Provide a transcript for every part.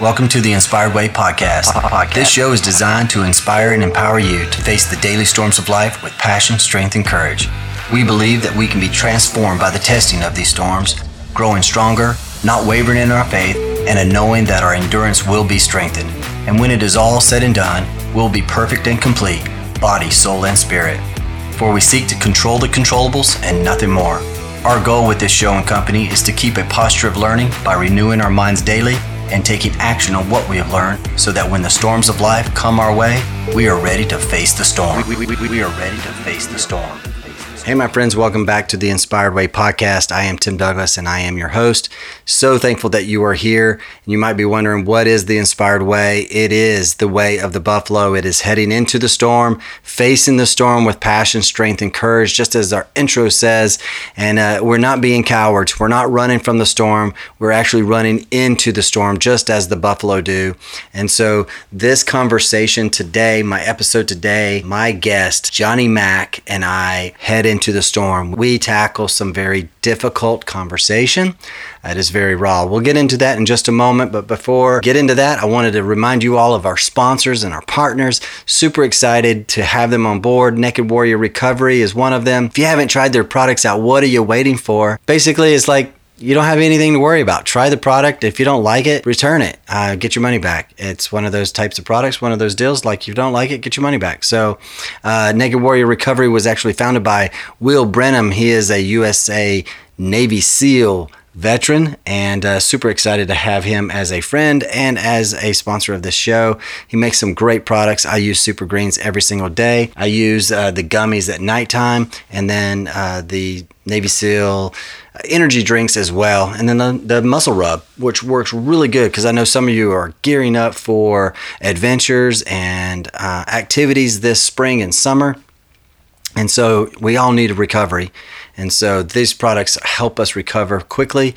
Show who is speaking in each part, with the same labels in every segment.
Speaker 1: Welcome to the Inspired Way podcast. podcast. This show is designed to inspire and empower you to face the daily storms of life with passion, strength, and courage. We believe that we can be transformed by the testing of these storms, growing stronger, not wavering in our faith, and a knowing that our endurance will be strengthened. And when it is all said and done, we'll be perfect and complete, body, soul, and spirit. For we seek to control the controllables and nothing more. Our goal with this show and company is to keep a posture of learning by renewing our minds daily and taking action on what we have learned so that when the storms of life come our way, we are ready to face the storm. We, we, we, we are ready to face the storm. Hey, my friends, welcome back to the Inspired Way podcast. I am Tim Douglas and I am your host. So thankful that you are here. You might be wondering, what is the Inspired Way? It is the way of the buffalo. It is heading into the storm, facing the storm with passion, strength, and courage, just as our intro says. And uh, we're not being cowards. We're not running from the storm. We're actually running into the storm, just as the buffalo do. And so, this conversation today, my episode today, my guest, Johnny Mack, and I head into the storm. We tackle some very difficult conversation. It is very raw. We'll get into that in just a moment, but before get into that, I wanted to remind you all of our sponsors and our partners. Super excited to have them on board. Naked Warrior Recovery is one of them. If you haven't tried their products out, what are you waiting for? Basically, it's like you don't have anything to worry about. Try the product. If you don't like it, return it. Uh, get your money back. It's one of those types of products, one of those deals. Like you don't like it, get your money back. So, uh, Naked Warrior Recovery was actually founded by Will Brenham. He is a USA Navy SEAL veteran and uh, super excited to have him as a friend and as a sponsor of this show. He makes some great products. I use Super Greens every single day. I use uh, the gummies at nighttime and then uh, the Navy SEAL energy drinks as well. And then the, the muscle rub, which works really good because I know some of you are gearing up for adventures and uh, activities this spring and summer. And so we all need a recovery. And so these products help us recover quickly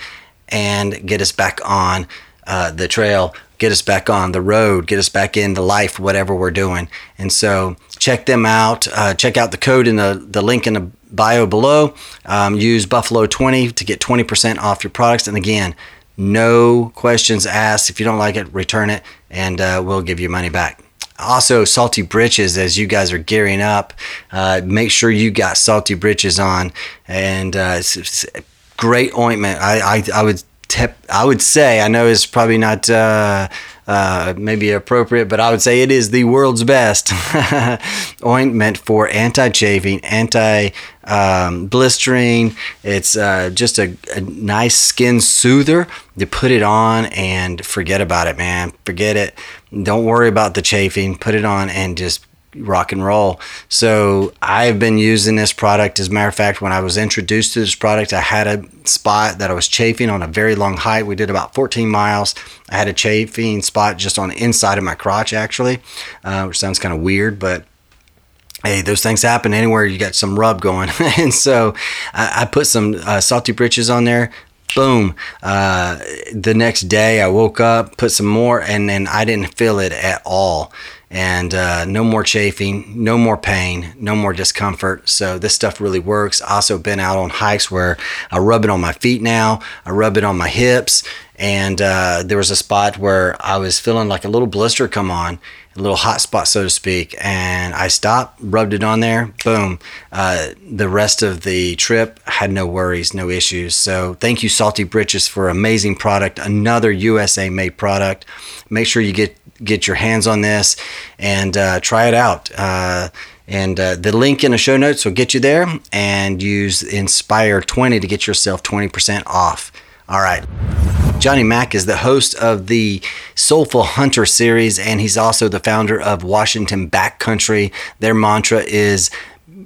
Speaker 1: and get us back on uh, the trail, get us back on the road, get us back into life, whatever we're doing. And so check them out. Uh, check out the code in the, the link in the bio below. Um, use Buffalo20 to get 20% off your products. And again, no questions asked. If you don't like it, return it and uh, we'll give you money back also salty britches as you guys are gearing up. Uh, make sure you got salty britches on. And uh, it's, it's great ointment. I, I, I would tip, I would say I know it's probably not uh, uh, maybe appropriate, but I would say it is the world's best ointment for anti-chafing, anti-blistering. Um, it's uh, just a, a, nice skin soother. You put it on and forget about it, man. Forget it. Don't worry about the chafing. Put it on and just rock and roll. So I've been using this product. As a matter of fact, when I was introduced to this product, I had a spot that I was chafing on a very long hike. We did about 14 miles. I had a chafing spot just on the inside of my crotch, actually, uh, which sounds kind of weird, but hey, those things happen anywhere you got some rub going. and so I, I put some uh, salty britches on there. Boom. Uh, the next day I woke up, put some more, and then I didn't feel it at all and uh, no more chafing, no more pain, no more discomfort. So this stuff really works. Also been out on hikes where I rub it on my feet now. I rub it on my hips, and uh, there was a spot where I was feeling like a little blister come on, a little hot spot, so to speak. And I stopped, rubbed it on there, boom. Uh, the rest of the trip had no worries, no issues. So thank you, Salty Britches, for amazing product. Another USA made product. Make sure you get get your hands on this and uh, try it out. Uh, and uh, the link in the show notes will get you there and use Inspire 20 to get yourself 20% off. All right. Johnny Mack is the host of the Soulful Hunter series, and he's also the founder of Washington Backcountry. Their mantra is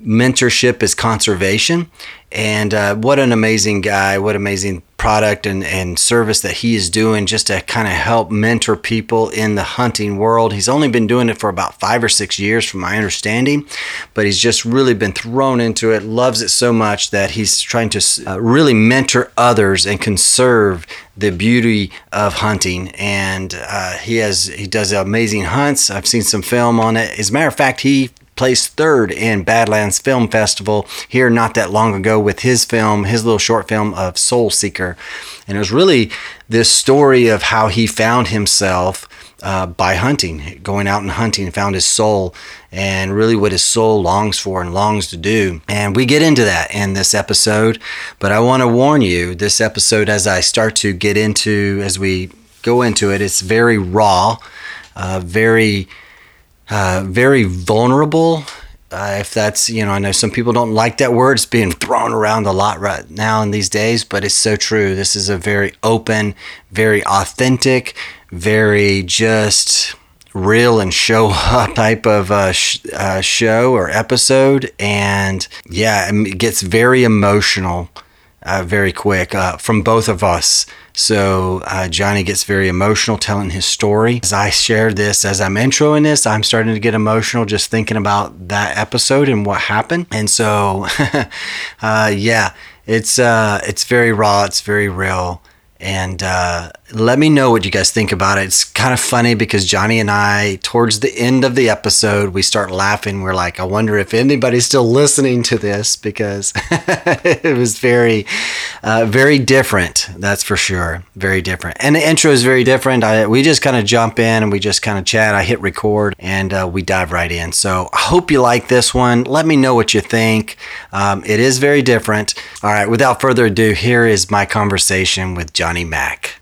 Speaker 1: mentorship is conservation. And uh, what an amazing guy, what amazing product and, and service that he is doing just to kind of help mentor people in the hunting world. He's only been doing it for about five or six years, from my understanding, but he's just really been thrown into it, loves it so much that he's trying to uh, really mentor others and conserve the beauty of hunting. And uh, he has he does amazing hunts. I've seen some film on it. As a matter of fact, he placed third in Badlands Film Festival here not that long ago with his film, his little short film of Soul Seeker. And it was really this story of how he found himself uh, by hunting, going out and hunting, found his soul and really what his soul longs for and longs to do. And we get into that in this episode. But I want to warn you this episode, as I start to get into, as we go into it, it's very raw, uh, very, uh, very vulnerable. Uh, if that's, you know, I know some people don't like that word. It's being thrown around a lot right now in these days, but it's so true. This is a very open, very authentic, very just real and show up type of uh, sh- uh, show or episode. And yeah, it gets very emotional uh, very quick uh, from both of us. So uh, Johnny gets very emotional telling his story. As I share this, as I'm introing this, I'm starting to get emotional just thinking about that episode and what happened. And so, uh, yeah, it's it's very raw. It's very real and uh, let me know what you guys think about it. It's kind of funny because Johnny and I, towards the end of the episode, we start laughing. We're like, I wonder if anybody's still listening to this because it was very, uh, very different. That's for sure. Very different. And the intro is very different. I, we just kind of jump in and we just kind of chat. I hit record and uh, we dive right in. So I hope you like this one. Let me know what you think. Um, it is very different. All right. Without further ado, here is my conversation with Johnny. Johnny Mack.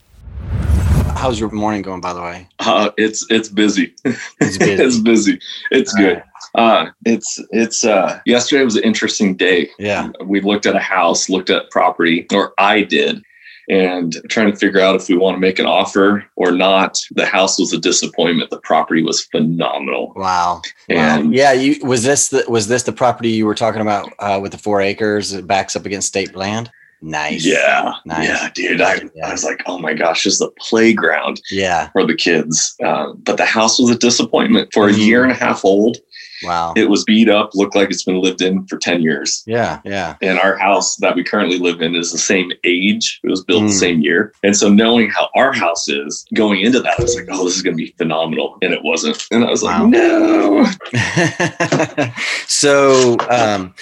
Speaker 1: How's your morning going, by the way?
Speaker 2: Uh, it's it's busy. It's busy. it's busy. It's All good. Right. Uh, it's it's uh, yesterday was an interesting day.
Speaker 1: Yeah,
Speaker 2: we looked at a house, looked at property, or I did, and trying to figure out if we want to make an offer or not. The house was a disappointment. The property was phenomenal.
Speaker 1: Wow. And wow. yeah, you was this the was this the property you were talking about uh, with the four acres that backs up against state land? Nice.
Speaker 2: Yeah. Nice. Yeah, dude. I, yeah. I was like, oh my gosh, this is the playground
Speaker 1: yeah.
Speaker 2: for the kids. Uh, but the house was a disappointment for mm-hmm. a year and a half old.
Speaker 1: Wow.
Speaker 2: It was beat up, looked like it's been lived in for 10 years.
Speaker 1: Yeah. Yeah.
Speaker 2: And our house that we currently live in is the same age. It was built mm. the same year. And so knowing how our house is going into that, I was like, oh, this is going to be phenomenal. And it wasn't. And I was wow. like, no.
Speaker 1: so, um,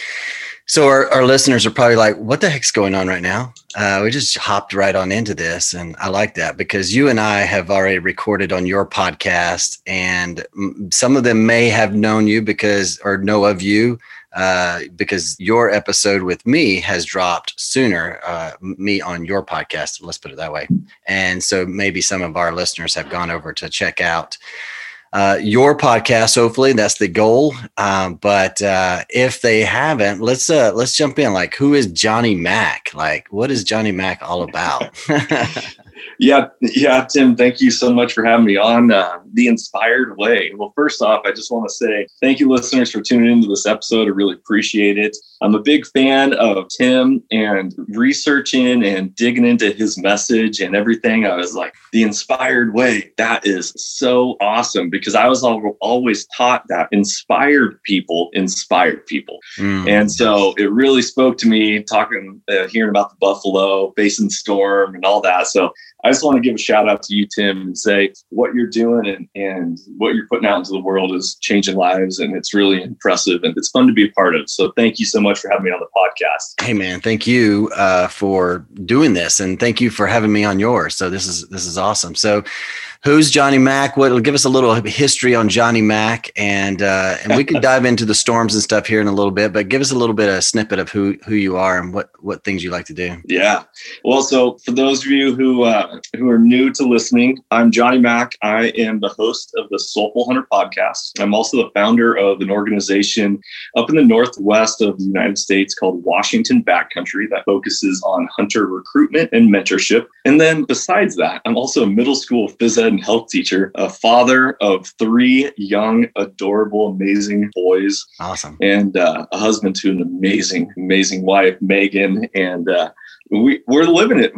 Speaker 1: so our, our listeners are probably like, what the heck's going on right now? Uh, we just hopped right on into this. And I like that because you and I have already recorded on your podcast and some of them may have known you because, or know of you uh, because your episode with me has dropped sooner, uh, me on your podcast. Let's put it that way. And so maybe some of our listeners have gone over to check out uh, your podcast. Hopefully, that's the goal. Um, but uh, if they haven't, let's uh, let's jump in. Like, who is Johnny Mack? Like, what is Johnny Mack all about?
Speaker 2: yeah, yeah, Tim. Thank you so much for having me on uh, the Inspired Way. Well, first off, I just want to say thank you, listeners, for tuning into this episode. I really appreciate it. I'm a big fan of Tim and researching and digging into his message and everything. I was like, the inspired way. That is so awesome because I was always taught that inspired people inspired people. Mm. And so it really spoke to me talking, uh, hearing about the Buffalo Basin Storm and all that. So I just want to give a shout out to you, Tim, and say what you're doing and, and what you're putting out into the world is changing lives. And it's really impressive and it's fun to be a part of. So thank you so much for having me on the podcast.
Speaker 1: Hey, man, thank you uh, for doing this. And thank you for having me on yours. So this is, this is awesome. So who's Johnny Mack? What will give us a little history on Johnny Mack, and uh, and we can dive into the storms and stuff here in a little bit. But give us a little bit of a snippet of who who you are and what what things you like to do.
Speaker 2: Yeah, well, so for those of you who uh, who are new to listening, I'm Johnny Mack. I am the host of the Soulful Hunter podcast. I'm also the founder of an organization up in the northwest of the United States called Washington Backcountry that focuses on hunter recruitment and mentorship. And then besides that, I'm also a middle school phys ed and health teacher, a father of three young, adorable, amazing boys.
Speaker 1: Awesome.
Speaker 2: And uh, a husband to an amazing, amazing wife, Megan. And uh, we, we're living it.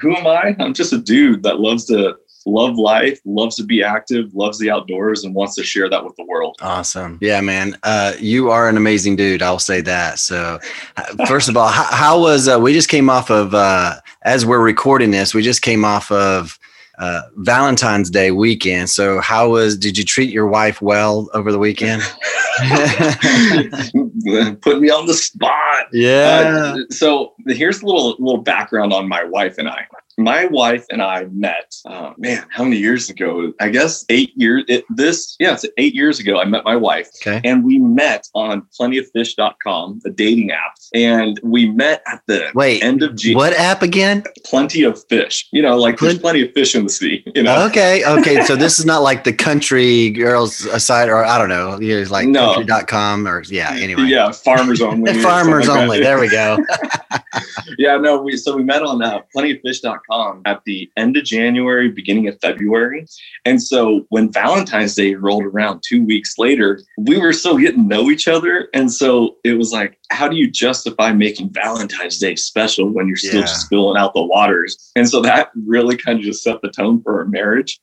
Speaker 2: Who am I? I'm just a dude that loves to love life, loves to be active, loves the outdoors, and wants to share that with the world.
Speaker 1: Awesome. Yeah, man. Uh, you are an amazing dude. I'll say that. So, uh, first of all, how, how was uh, we just came off of, uh, as we're recording this, we just came off of uh, Valentine's Day weekend. So, how was? Did you treat your wife well over the weekend?
Speaker 2: Put me on the spot.
Speaker 1: Yeah.
Speaker 2: Uh, so here's a little little background on my wife and I my wife and I met, uh, man, how many years ago? I guess eight years. It, this, yeah, it's eight years ago. I met my wife.
Speaker 1: Okay.
Speaker 2: And we met on plentyoffish.com, a dating app. And we met at the
Speaker 1: Wait,
Speaker 2: end of June.
Speaker 1: What app again?
Speaker 2: Plenty of fish. You know, like there's plenty of fish in the sea. You know.
Speaker 1: Okay. Okay. so this is not like the country girls aside, or I don't know, you know, like
Speaker 2: No.
Speaker 1: country.com or yeah, anyway.
Speaker 2: Yeah, farmers only.
Speaker 1: Farmers only. There we go.
Speaker 2: yeah, no, we so we met on uh, plentyoffish.com Um, at the end of January, beginning of February. And so when Valentine's Day rolled around two weeks later, we were still getting to know each other. And so it was like, how do you justify making Valentine's Day special when you're still
Speaker 1: Yeah.
Speaker 2: just filling out the waters? And so that really kind of just set the tone for our marriage.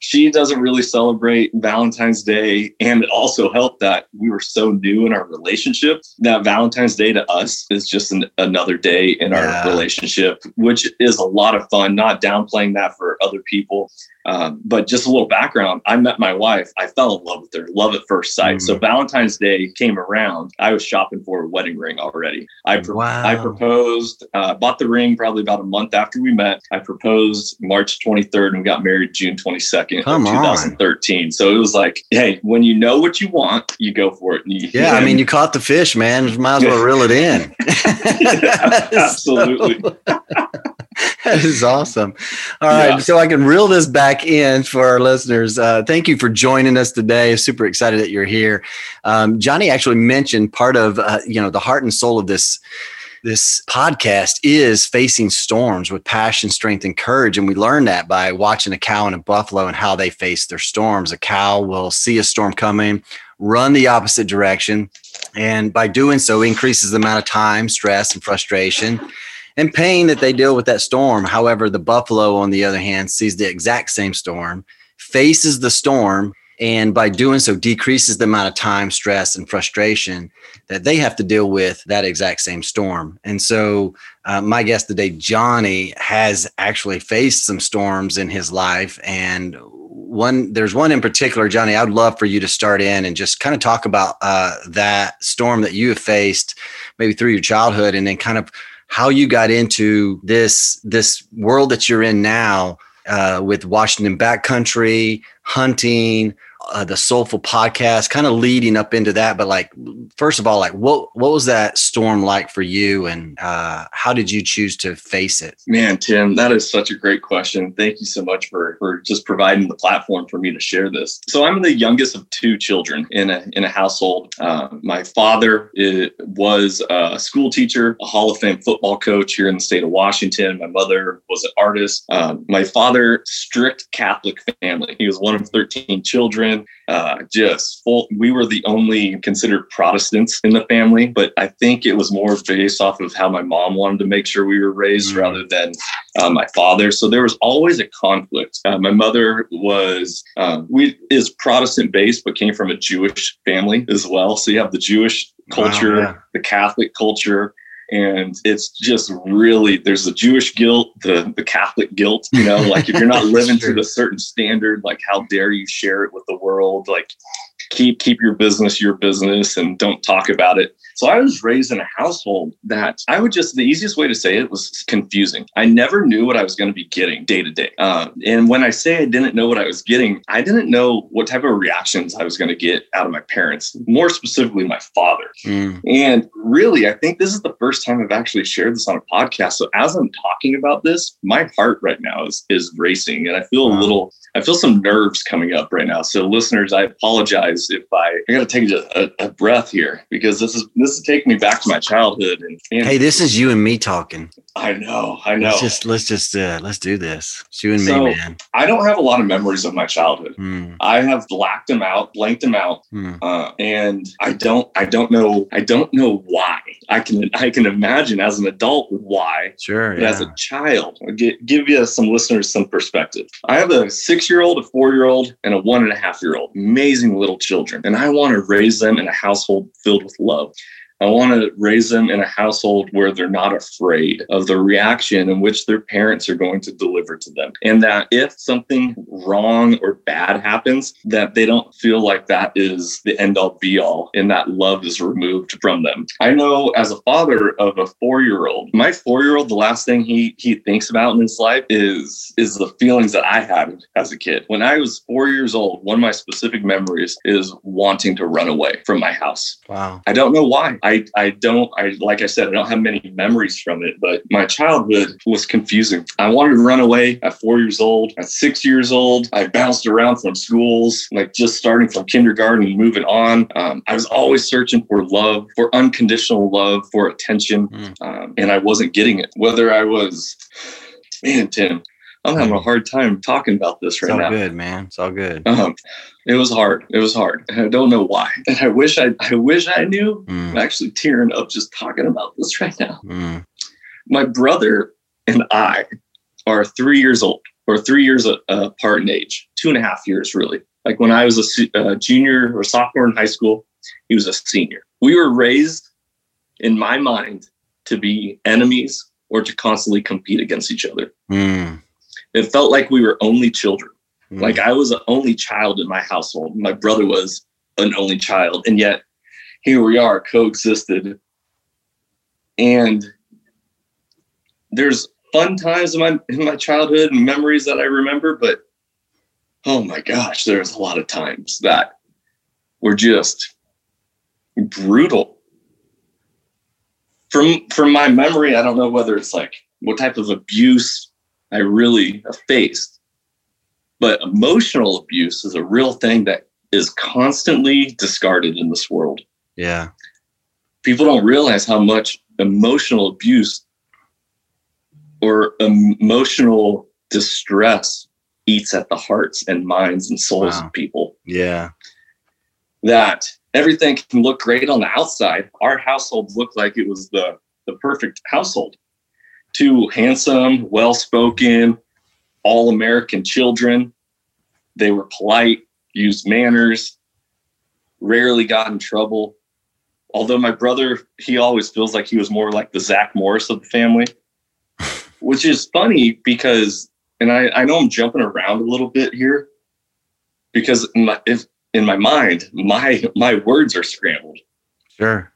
Speaker 2: She doesn't really celebrate Valentine's Day. And it also helped that we were so new in our relationship that Valentine's Day to us is just an, another day in
Speaker 1: Yeah.
Speaker 2: our relationship, which is a lot of fun, not downplaying that for other people. Um, but just a little background I met my wife. I fell in love with her, love at first sight. So Valentine's Day came around. I was shopping for a wedding ring already. I, pro-
Speaker 1: Wow.
Speaker 2: I proposed, uh, bought the ring probably about a month after we met. I proposed March 23rd and we got married June 22nd
Speaker 1: Come
Speaker 2: of
Speaker 1: on.
Speaker 2: 2013. So it was like, hey, when you know what you want, you go for it. And you-
Speaker 1: Yeah, I mean, you caught the fish, man. Might as well reel it in.
Speaker 2: absolutely.
Speaker 1: that is awesome. All right,
Speaker 2: Yeah.
Speaker 1: so I can reel this back in for our listeners. Uh, thank you for joining us today. Super excited that you're here. Um, Johnny actually mentioned part of uh, you know the heart and soul of this this podcast is facing storms with passion, strength, and courage. And we learn that by watching a cow and a buffalo and how they face their storms. A cow will see a storm coming, run the opposite direction, and by doing so, increases the amount of time, stress, and frustration and pain that they deal with that storm. However, the buffalo, on the other hand, sees the exact same storm, faces the storm, and by doing so, decreases the amount of time, stress, and frustration that they have to deal with that exact same storm. And so, uh, my guest today, Johnny, has actually faced some storms in his life. And one, there's one in particular, Johnny, I'd love for you to start in and just kind of talk about uh, that storm that you have faced, maybe through your childhood, and then kind of how you got into this this world that you're in now uh, with Washington backcountry hunting, uh, the Soulful podcast, kind of leading up into that. But like, first of all, like what what was that storm like for you, and uh, how did you choose to face it?
Speaker 2: Man, Tim, that is such a great question. Thank you so much for for just providing the platform for me to share this. So I'm the youngest of two children in a in a household. Uh, my father was a school teacher, a Hall of Fame football coach here in the state of Washington. My mother was an artist. Uh, my father, strict Catholic family. He was one of 13 children. Uh, just full. We were the only considered Protestants in the family, but I think it was more based off of how my mom wanted to make sure we were raised
Speaker 1: Mm.
Speaker 2: rather than uh, my father. So there was always a conflict. Uh, my mother was um, we is Protestant based, but came from a Jewish family as well. So you have the Jewish culture,
Speaker 1: Wow, yeah.
Speaker 2: the Catholic culture. And it's just really there's the Jewish guilt, the the Catholic guilt, you know, like if you're not living to the certain standard, like how dare you share it with the world? Like keep keep your business your business and don't talk about it. So I was raised in a household that I would just the easiest way to say it was confusing. I never knew what I was going to be getting day to day. Uh, and when I say I didn't know what I was getting, I didn't know what type of reactions I was going to get out of my parents, more specifically my father.
Speaker 1: Mm,
Speaker 2: And really, I think this is the first time I've actually shared this on a podcast. So as I'm talking about this, my heart right now is is racing, and I feel a little. I feel some nerves coming up right now. So listeners, I apologize if I I got to take a, a, a breath here because this is this is taking me back to my childhood. And,
Speaker 1: Hey, this is you and me talking.
Speaker 2: I know, I know.
Speaker 1: Let's just let's just uh, let's do this. It's you and
Speaker 2: So-
Speaker 1: me, man.
Speaker 2: I don't have a lot of memories of my childhood.
Speaker 1: Mm,
Speaker 2: I have blacked them out, blanked them out,
Speaker 1: mm.
Speaker 2: uh, and I don't, I don't know, I don't know why. I can, I can imagine as an adult why,
Speaker 1: Sure.
Speaker 2: but as a child, I'll give you some listeners some perspective. I have a six-year-old, a four-year-old, and a one and a half-year-old. Amazing little children, and I want to raise them in a household filled with love. I want to raise them in a household where they're not afraid of the reaction in which their parents are going to deliver to them. And that if something wrong or bad happens, that they don't feel like that is the end all be all and that love is removed from them. I know as a father of a four year old, my four year old, the last thing he, he thinks about in his life is, is the feelings that I had as a kid. When I was four years old, one of my specific memories is wanting to run away from my house.
Speaker 1: Wow.
Speaker 2: I don't know why. I, I don't, I, like I said, I don't have many memories from it, but my childhood was confusing. I wanted to run away at four years old. At six years old, I bounced around from schools, like just starting from kindergarten and moving on. Um, I was always searching for love, for unconditional love, for attention, mm. um, and I wasn't getting it. Whether I was, man, Tim, I'm having a hard time talking about this right
Speaker 1: it's all
Speaker 2: now.
Speaker 1: Good man, it's all good.
Speaker 2: Um, it was hard. It was hard. I don't know why. And I wish I, I wish I knew. Mm. I'm actually tearing up just talking about this right now. Mm. My brother and I are three years old or three years apart in age, two and a half years really. Like when I was a, a junior or sophomore in high school, he was a senior. We were raised, in my mind, to be enemies or to constantly compete against each other. Mm. It felt like we were only children. Mm. Like I was an only child in my household. My brother was an only child. And yet here we are coexisted. And there's fun times in my in my childhood and memories that I remember, but oh my gosh, there's a lot of times that were just brutal. From from my memory, I don't know whether it's like what type of abuse I really faced, but emotional abuse is a real thing that is constantly discarded in this world.
Speaker 1: Yeah.
Speaker 2: People don't realize how much emotional abuse or emotional distress eats at the hearts and minds and souls wow. of people.
Speaker 1: Yeah.
Speaker 2: That everything can look great on the outside. Our household looked like it was the, the perfect household. Two handsome, well spoken, all American children. They were polite, used manners, rarely got in trouble. Although my brother, he always feels like he was more like the Zach Morris of the family which is funny because, and I, I know I'm jumping around a little bit here because in my, if, in my mind, my my words are scrambled.
Speaker 1: Sure.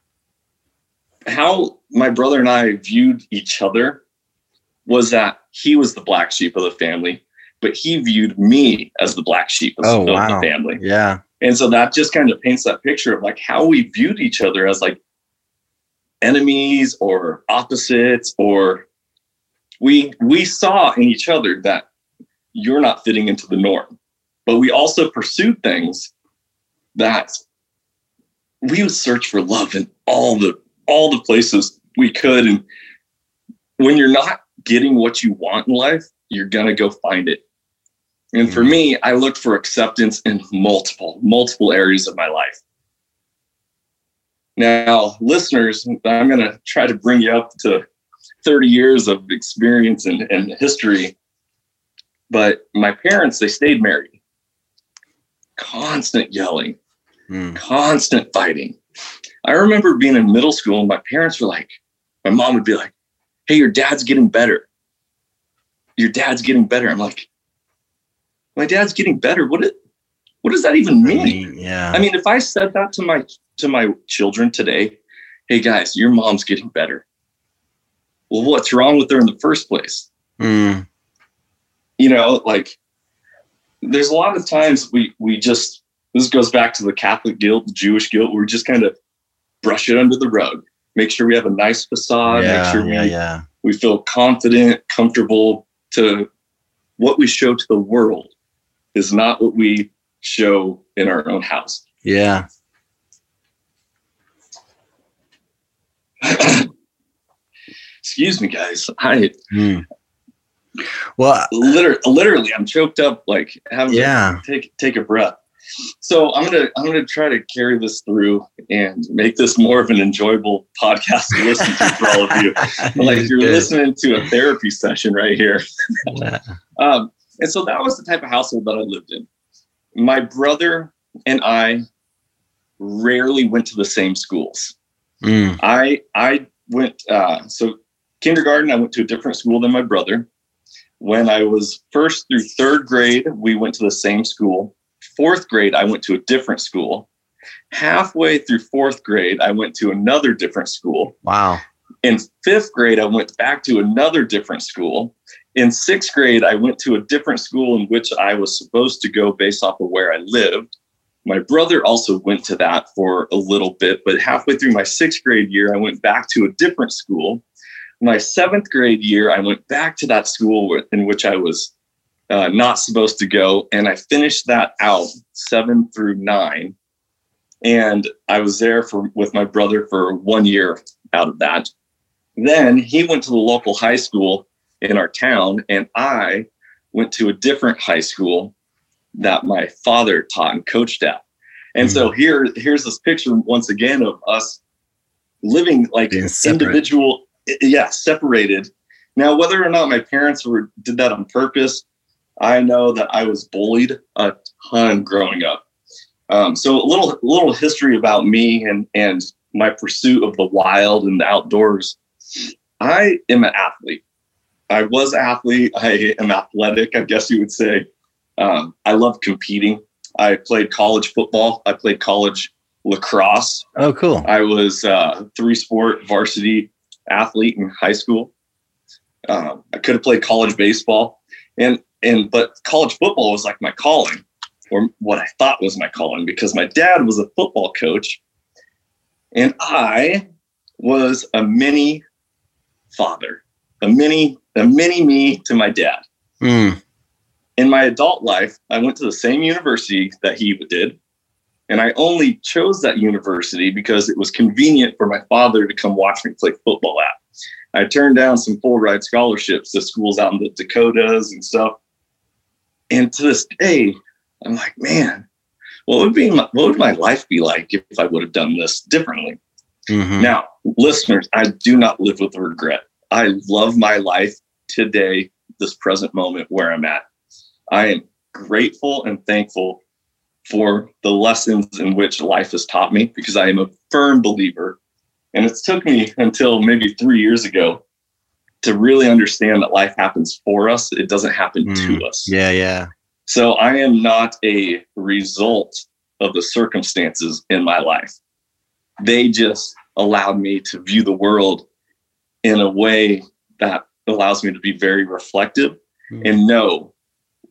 Speaker 2: How my brother and I viewed each other was that he was the black sheep of the family, but he viewed me as the black sheep of,
Speaker 1: oh,
Speaker 2: of
Speaker 1: wow.
Speaker 2: the family.
Speaker 1: Yeah.
Speaker 2: And so that just kind of paints that picture of like how we viewed each other as like enemies or opposites or we we saw in each other that you're not fitting into the norm but we also pursued things that we would search for love in all the all the places we could and when you're not getting what you want in life you're going to go find it and for mm-hmm. me i looked for acceptance in multiple multiple areas of my life now listeners i'm going to try to bring you up to 30 years of experience and, and history. But my parents, they stayed married. Constant yelling, mm. constant fighting. I remember being in middle school and my parents were like, my mom would be like, Hey, your dad's getting better. Your dad's getting better. I'm like, my dad's getting better. What it what does that even mean?
Speaker 1: Yeah.
Speaker 2: I mean, if I said that to my to my children today, hey guys, your mom's getting better well, what's wrong with her in the first place? Mm. You know, like there's a lot of times we we just this goes back to the Catholic guilt, the Jewish guilt. We just kind of brush it under the rug. Make sure we have a nice facade.
Speaker 1: Yeah,
Speaker 2: make sure
Speaker 1: yeah,
Speaker 2: we
Speaker 1: yeah.
Speaker 2: we feel confident, comfortable. To what we show to the world is not what we show in our own house.
Speaker 1: Yeah.
Speaker 2: excuse me, guys. I mm.
Speaker 1: well,
Speaker 2: literally, literally, I'm choked up. Like having
Speaker 1: yeah.
Speaker 2: to take take a breath. So I'm gonna I'm gonna try to carry this through and make this more of an enjoyable podcast to listen to for all of you. like you're listening to a therapy session right here. um, and so that was the type of household that I lived in. My brother and I rarely went to the same schools. Mm. I I went uh, so kindergarten. I went to a different school than my brother. When I was first through third grade, we went to the same school. Fourth grade, I went to a different school. Halfway through fourth grade, I went to another different school.
Speaker 1: Wow.
Speaker 2: In fifth grade, I went back to another different school. In sixth grade, I went to a different school in which I was supposed to go based off of where I lived. My brother also went to that for a little bit, but halfway through my sixth grade year, I went back to a different school. My seventh grade year, I went back to that school in which I was uh, not supposed to go, and I finished that out seven through nine. And I was there for with my brother for one year out of that. Then he went to the local high school in our town, and I went to a different high school that my father taught and coached at. And mm-hmm. so here, here's this picture once again of us living like individual, yeah, separated. Now, whether or not my parents were did that on purpose, I know that I was bullied a ton growing up. Um, so a little little history about me and and my pursuit of the wild and the outdoors. I am an athlete. I was athlete. I am athletic, I guess you would say. Um, I love competing. I played college football. I played college lacrosse.
Speaker 1: Oh, cool.
Speaker 2: I was uh, three sport varsity athlete in high school. Um, I could have played college baseball, and and but college football was like my calling, or what I thought was my calling, because my dad was a football coach, and I was a mini father, a mini a mini me to my dad. Mm in my adult life, I went to the same university that he did. And I only chose that university because it was convenient for my father to come watch me play football at. I turned down some full ride scholarships to schools out in the Dakotas and stuff. And to this day, I'm like, man, what would be my, what would my life be like if I would have done this differently? Mm-hmm. Now, listeners, I do not live with regret. I love my life today, this present moment where I'm at. I am grateful and thankful for the lessons in which life has taught me because I am a firm believer. And it's took me until maybe three years ago to really understand that life happens for us. It doesn't happen mm, to us.
Speaker 1: Yeah, yeah.
Speaker 2: So I am not a result of the circumstances in my life. They just allowed me to view the world in a way that allows me to be very reflective mm. and know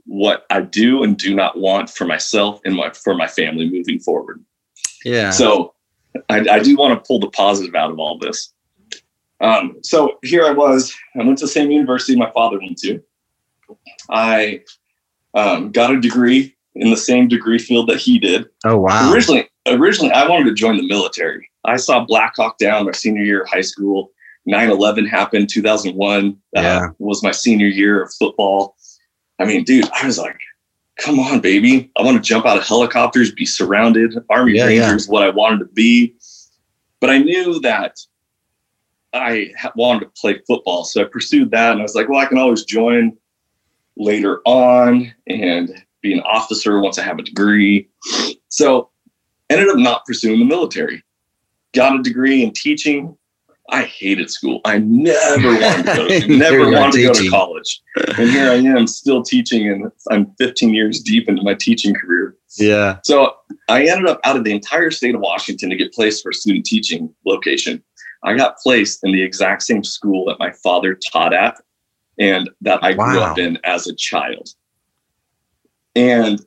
Speaker 2: what I do and do not want for myself and my for my family moving forward.
Speaker 1: Yeah.
Speaker 2: So I, I do want to pull the positive out of all this. Um, so here I was. I went to the same university my father went to. I um, got a degree in the same degree field that he did.
Speaker 1: Oh wow!
Speaker 2: Originally, originally I wanted to join the military. I saw Black Hawk Down my senior year of high school. 9-11 happened 2001 uh, yeah. was my senior year of football I mean, dude, I was like, come on, baby. I want to jump out of helicopters, be surrounded. Army yeah, Rangers, yeah. what I wanted to be. But I knew that I wanted to play football. So I pursued that. And I was like, well, I can always join later on and be an officer once I have a degree. So ended up not pursuing the military. Got a degree in teaching, I hated school. I never wanted to go to, never wanted to go to college. And here I am still teaching and I'm 15 years deep into my teaching career.
Speaker 1: Yeah.
Speaker 2: So I ended up out of the entire state of Washington to get placed for a student teaching location. I got placed in the exact same school that my father taught at and that I wow. grew up in as a child. And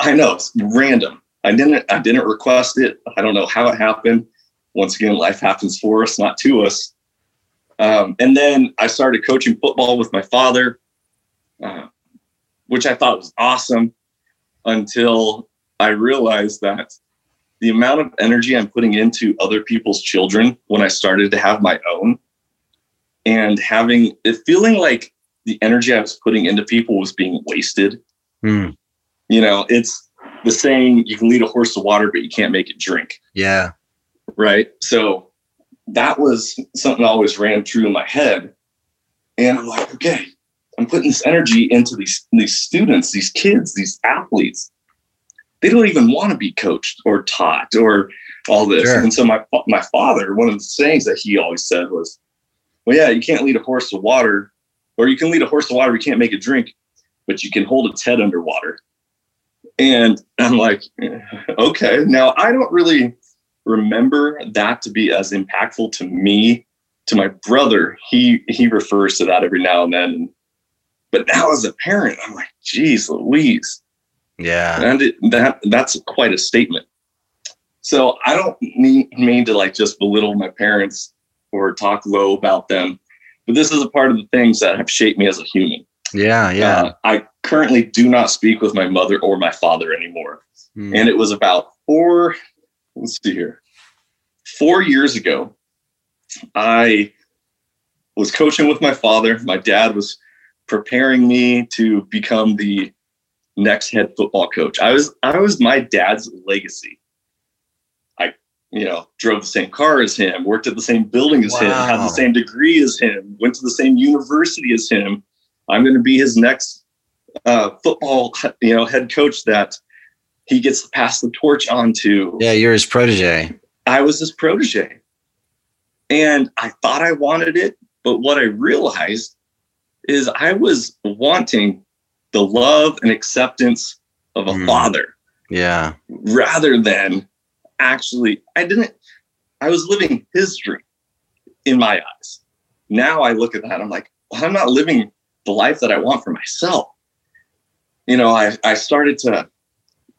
Speaker 2: I know it's random. I didn't I didn't request it. I don't know how it happened once again, life happens for us, not to us. Um, and then I started coaching football with my father, uh, which I thought was awesome until I realized that the amount of energy I'm putting into other people's children when I started to have my own and having it feeling like the energy I was putting into people was being wasted. Mm. You know, it's the saying you can lead a horse to water, but you can't make it drink.
Speaker 1: Yeah
Speaker 2: right? So that was something that always ran through in my head. And I'm like, okay, I'm putting this energy into these these students, these kids, these athletes. They don't even want to be coached or taught or all this. Sure. And so my my father, one of the sayings that he always said was, "Well, yeah, you can't lead a horse to water, or you can lead a horse to water, you can't make it drink, but you can hold its head underwater." And I'm like, eh, okay. Now I don't really remember that to be as impactful to me. To my brother, he he refers to that every now and then. But now as a parent, I'm like, geez, Louise.
Speaker 1: Yeah.
Speaker 2: And it, that that's quite a statement. So I don't mean, mean to like just belittle my parents or talk low about them, but this is a part of the things that have shaped me as a human.
Speaker 1: Yeah, yeah. Uh,
Speaker 2: I currently do not speak with my mother or my father anymore. Mm. And it was about four, let's see here, four years ago, I was coaching with my father. My dad was preparing me to become the next head football coach. I was I was my dad's legacy I you know, drove the same car as him, worked at the same building as wow. him, had the same degree as him, went to the same university as him. I'm going to be his next uh, football, you know, head coach that he gets to pass the torch on to.
Speaker 1: Yeah, you're his protege.
Speaker 2: I was his protege. And I thought I wanted it, but what I realized is I was wanting the love and acceptance of a mm. father.
Speaker 1: Yeah.
Speaker 2: Rather than actually, I didn't, I was living his dream in my eyes. Now I look at that, I'm like, well, I'm not living the life that I want for myself. You know, I, I started to,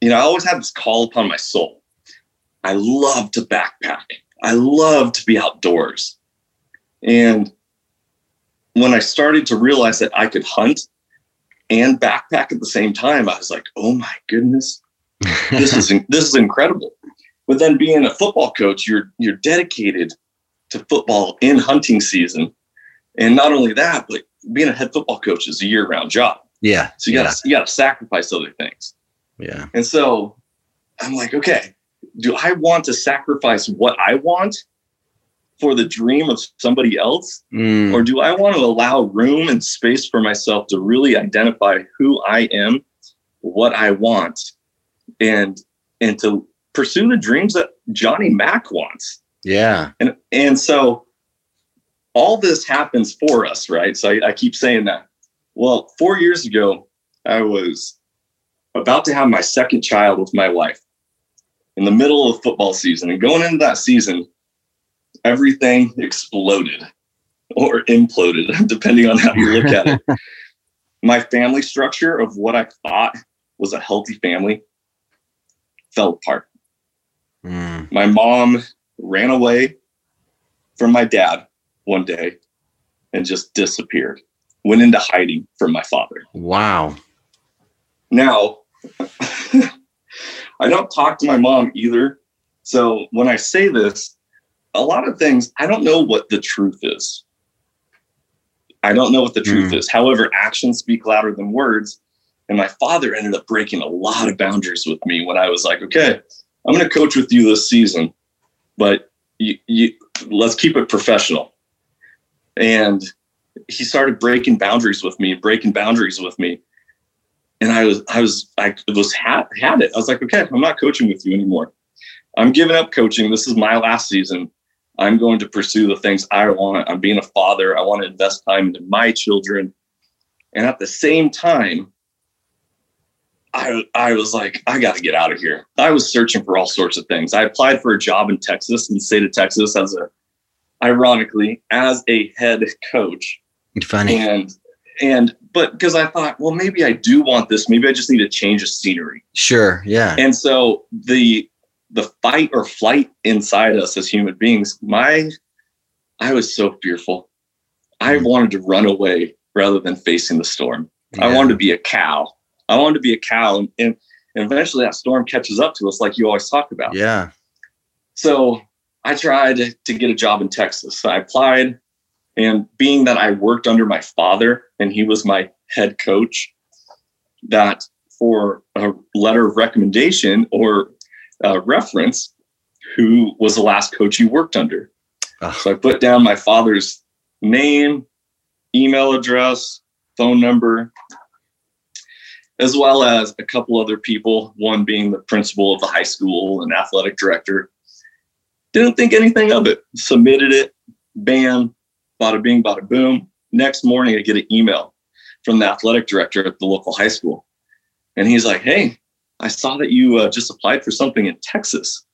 Speaker 2: you know, I always had this call upon my soul. I love to backpack. I love to be outdoors. And when I started to realize that I could hunt and backpack at the same time, I was like, "Oh my goodness, this is this is incredible." But then being a football coach, you're you're dedicated to football in hunting season. And not only that, but being a head football coach is a year-round job.
Speaker 1: Yeah.
Speaker 2: So you gotta you gotta sacrifice other things.
Speaker 1: Yeah.
Speaker 2: And so I'm like, okay, do I want to sacrifice what I want for the dream of somebody else? Mm. Or do I want to allow room and space for myself to really identify who I am, what I want, and and to pursue the dreams that Johnny Mack wants.
Speaker 1: Yeah.
Speaker 2: And and so all this happens for us, right? So I, I keep saying that. Well, four years ago, I was about to have my second child with my wife in the middle of football season. And going into that season, everything exploded or imploded, depending on how you look at it. my family structure of what I thought was a healthy family fell apart. Mm. My mom ran away from my dad one day and just disappeared, went into hiding from my father.
Speaker 1: Wow.
Speaker 2: Now, I don't talk to my mom either. So when I say this, a lot of things, I don't know what the truth is. I don't know what the truth mm. is. However, actions speak louder than words. And my father ended up breaking a lot of boundaries with me when I was like, okay, I'm going to coach with you this season, but you, you, let's keep it professional. And he started breaking boundaries with me, breaking boundaries with me. And I was, I was, I was had, had it. I was like, okay, I'm not coaching with you anymore. I'm giving up coaching. This is my last season. I'm going to pursue the things I want. I'm being a father. I want to invest time into my children. And at the same time, I, I was like, I got to get out of here. I was searching for all sorts of things. I applied for a job in Texas, in the state of Texas, as a, ironically, as a head coach.
Speaker 1: Funny.
Speaker 2: And, and, but because I thought, well, maybe I do want this. Maybe I just need to change of scenery.
Speaker 1: Sure. Yeah.
Speaker 2: And so the, the fight or flight inside us as human beings, my, I was so fearful. I mm. wanted to run away rather than facing the storm. Yeah. I wanted to be a cow I wanted to be a cow, and, and eventually that storm catches up to us, like you always talk about.
Speaker 1: Yeah.
Speaker 2: So I tried to get a job in Texas. I applied, and being that I worked under my father and he was my head coach, that for a letter of recommendation or Uh, reference, who was the last coach you worked under? Oh. So I put down my father's name, email address, phone number, as well as a couple other people, one being the principal of the high school and athletic director. Didn't think anything of it. Submitted it, bam, bada bing, bada boom. Next morning, I get an email from the athletic director at the local high school. And he's like, Hey, I saw that you uh, just applied for something in Texas.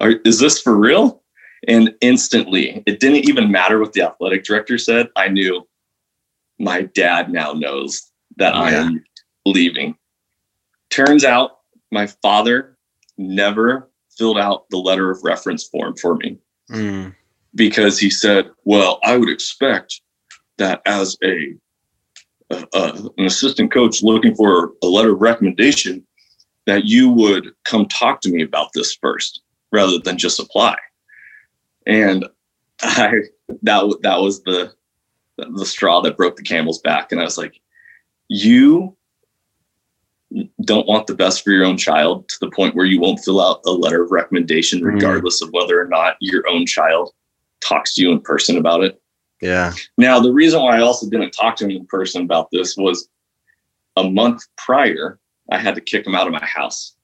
Speaker 2: Are, is this for real? And instantly, it didn't even matter what the athletic director said. I knew my dad now knows that yeah. I am leaving. Turns out my father never filled out the letter of reference form for me mm. because he said, Well, I would expect that as a, a, an assistant coach looking for a letter of recommendation, that you would come talk to me about this first rather than just apply. And I that that was the the straw that broke the camel's back. And I was like, you don't want the best for your own child to the point where you won't fill out a letter of recommendation, mm. regardless mm. of whether or not your own child talks to you in person about it.
Speaker 1: Yeah.
Speaker 2: Now, the reason why I also didn't talk to him in person about this was a month prior, I had to kick him out of my house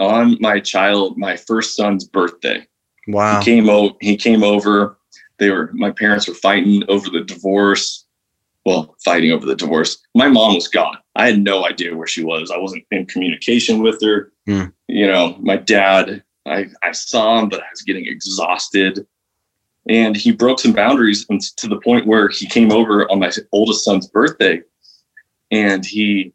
Speaker 2: on my child, my first son's birthday.
Speaker 1: Wow.
Speaker 2: He came over, he came over. They were my parents were fighting over the divorce. Well, fighting over the divorce. My mom was gone. I had no idea where she was. I wasn't in communication with her. Mm. You know, my dad, I, I saw him, but I was getting exhausted. And he broke some boundaries and to the point where he came over on my oldest son's birthday and he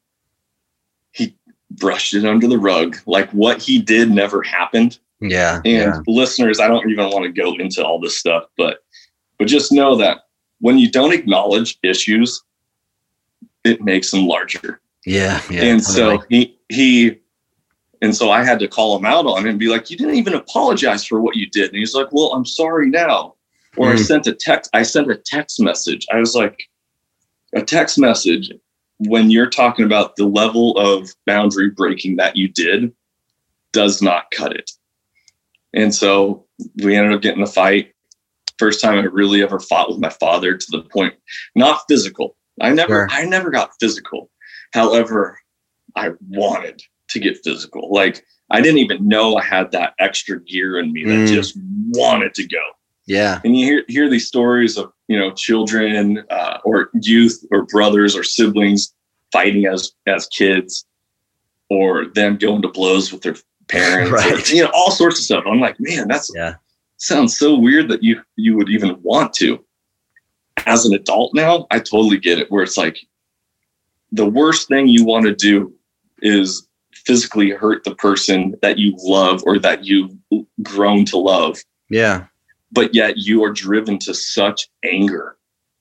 Speaker 2: brushed it under the rug. Like what he did never happened.
Speaker 1: Yeah.
Speaker 2: And
Speaker 1: yeah.
Speaker 2: listeners, I don't even want to go into all this stuff, but but just know that when you don't acknowledge issues, it makes them larger.
Speaker 1: Yeah. yeah
Speaker 2: and so he he and so I had to call him out on it and be like, you didn't even apologize for what you did. And he's like, well, I'm sorry now. Or mm. I sent a text, I sent a text message. I was like, a text message when you're talking about the level of boundary breaking that you did does not cut it. And so we ended up getting a fight. First time I really ever fought with my father to the point, not physical. I never, sure. I never got physical. However, I wanted to get physical. Like I didn't even know I had that extra gear in me that mm. just wanted to go.
Speaker 1: Yeah.
Speaker 2: And you hear hear these stories of you know children uh, or youth or brothers or siblings fighting as as kids, or them going to blows with their parents, right. or, you know, all sorts of stuff. I'm like, man, that's
Speaker 1: yeah,
Speaker 2: sounds so weird that you you would even want to. As an adult now, I totally get it. Where it's like, the worst thing you want to do is physically hurt the person that you love or that you've grown to love.
Speaker 1: Yeah.
Speaker 2: But yet you are driven to such anger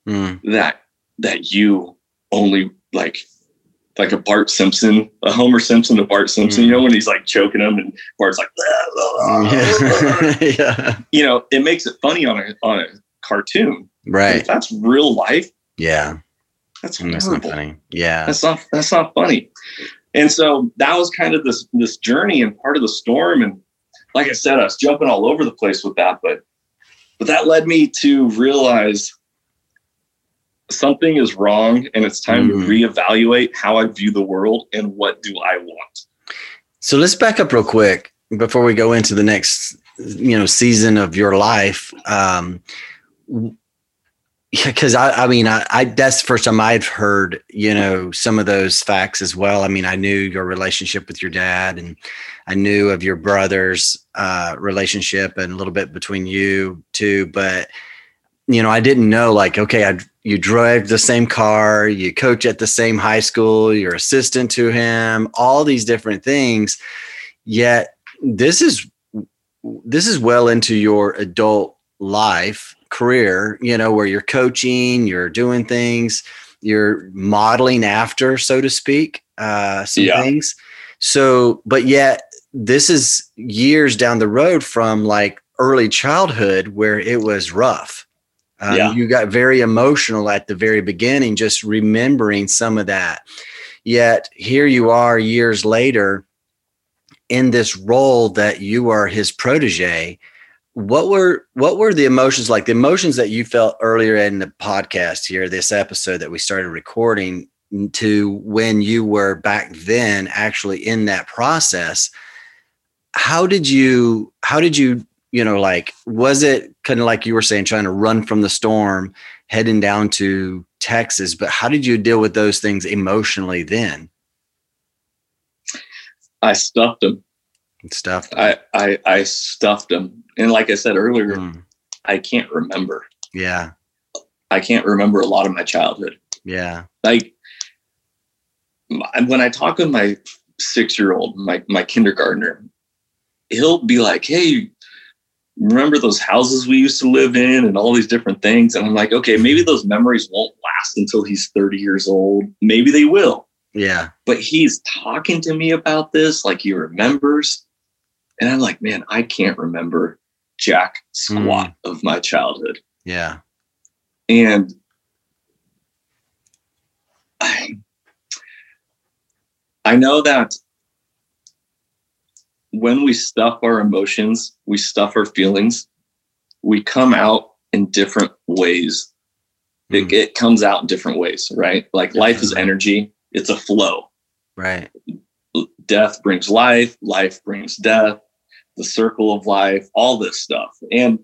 Speaker 2: mm. that that you only like like a Bart Simpson, a Homer Simpson to Bart Simpson, mm. you know, when he's like choking him and Bart's like, yeah. yeah. you know, it makes it funny on a, on a cartoon.
Speaker 1: Right.
Speaker 2: that's real life.
Speaker 1: Yeah.
Speaker 2: That's, that's not
Speaker 1: funny. Yeah.
Speaker 2: That's not, that's not funny. And so that was kind of this, this journey and part of the storm. And like I said, I was jumping all over the place with that, but, but that led me to realize something is wrong and it's time mm-hmm. to reevaluate how I view the world and what do I want.
Speaker 1: So let's back up real quick before we go into the next you know season of your life. Um, because I, I mean, I, I, that's the first time I've heard, you know, some of those facts as well. I mean, I knew your relationship with your dad, and I knew of your brother's uh, relationship, and a little bit between you two. But you know, I didn't know like, okay, I you drive the same car, you coach at the same high school, you're assistant to him, all these different things. Yet this is this is well into your adult life career, you know, where you're coaching, you're doing things, you're modeling after, so to speak, uh, some yeah. things. So, but yet this is years down the road from like early childhood where it was rough um, yeah. You got very emotional at the very beginning, just remembering some of that. Yet here you are years later in this role that you are his protege. What were what were the emotions like? The emotions that you felt earlier in the podcast here, this episode that we started recording. to when you were back then actually in that process how did you how did you you know like was it kind of like you were saying trying to run from the storm heading down to texas but how did you deal with those things emotionally then
Speaker 2: i stuffed them
Speaker 1: stuffed
Speaker 2: I, I i stuffed them and like i said earlier mm. i can't remember
Speaker 1: yeah
Speaker 2: i can't remember a lot of my childhood
Speaker 1: yeah
Speaker 2: like when I talk with my six year old, my, my kindergartner, he'll be like, Hey, remember those houses we used to live in and all these different things? And I'm like, okay, maybe those memories won't last until he's 30 years old. Maybe they will.
Speaker 1: Yeah.
Speaker 2: But he's talking to me about this like he remembers. And I'm like, man, I can't remember jack squat mm. of my childhood.
Speaker 1: Yeah.
Speaker 2: And I, I know that when we stuff our emotions, we stuff our feelings, we come out in different ways. Mm. It, hmm. it, comes out in different ways, right? Like life is energy, it's a flow.
Speaker 1: Right.
Speaker 2: Death brings life, life brings death, the circle of life, all this stuff. And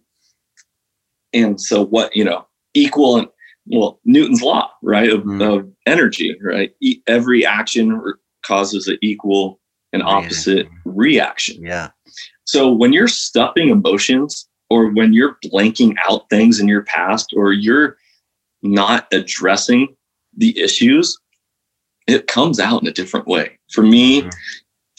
Speaker 2: and so what, you know, equal and well, Newton's law, right, of, mm. of energy, right? Every action causes an equal and opposite reaction.
Speaker 1: Yeah.
Speaker 2: So when you're stuffing emotions or when you're blanking out things in your past or you're not addressing the issues, it comes out in a different way. For me, mm-hmm.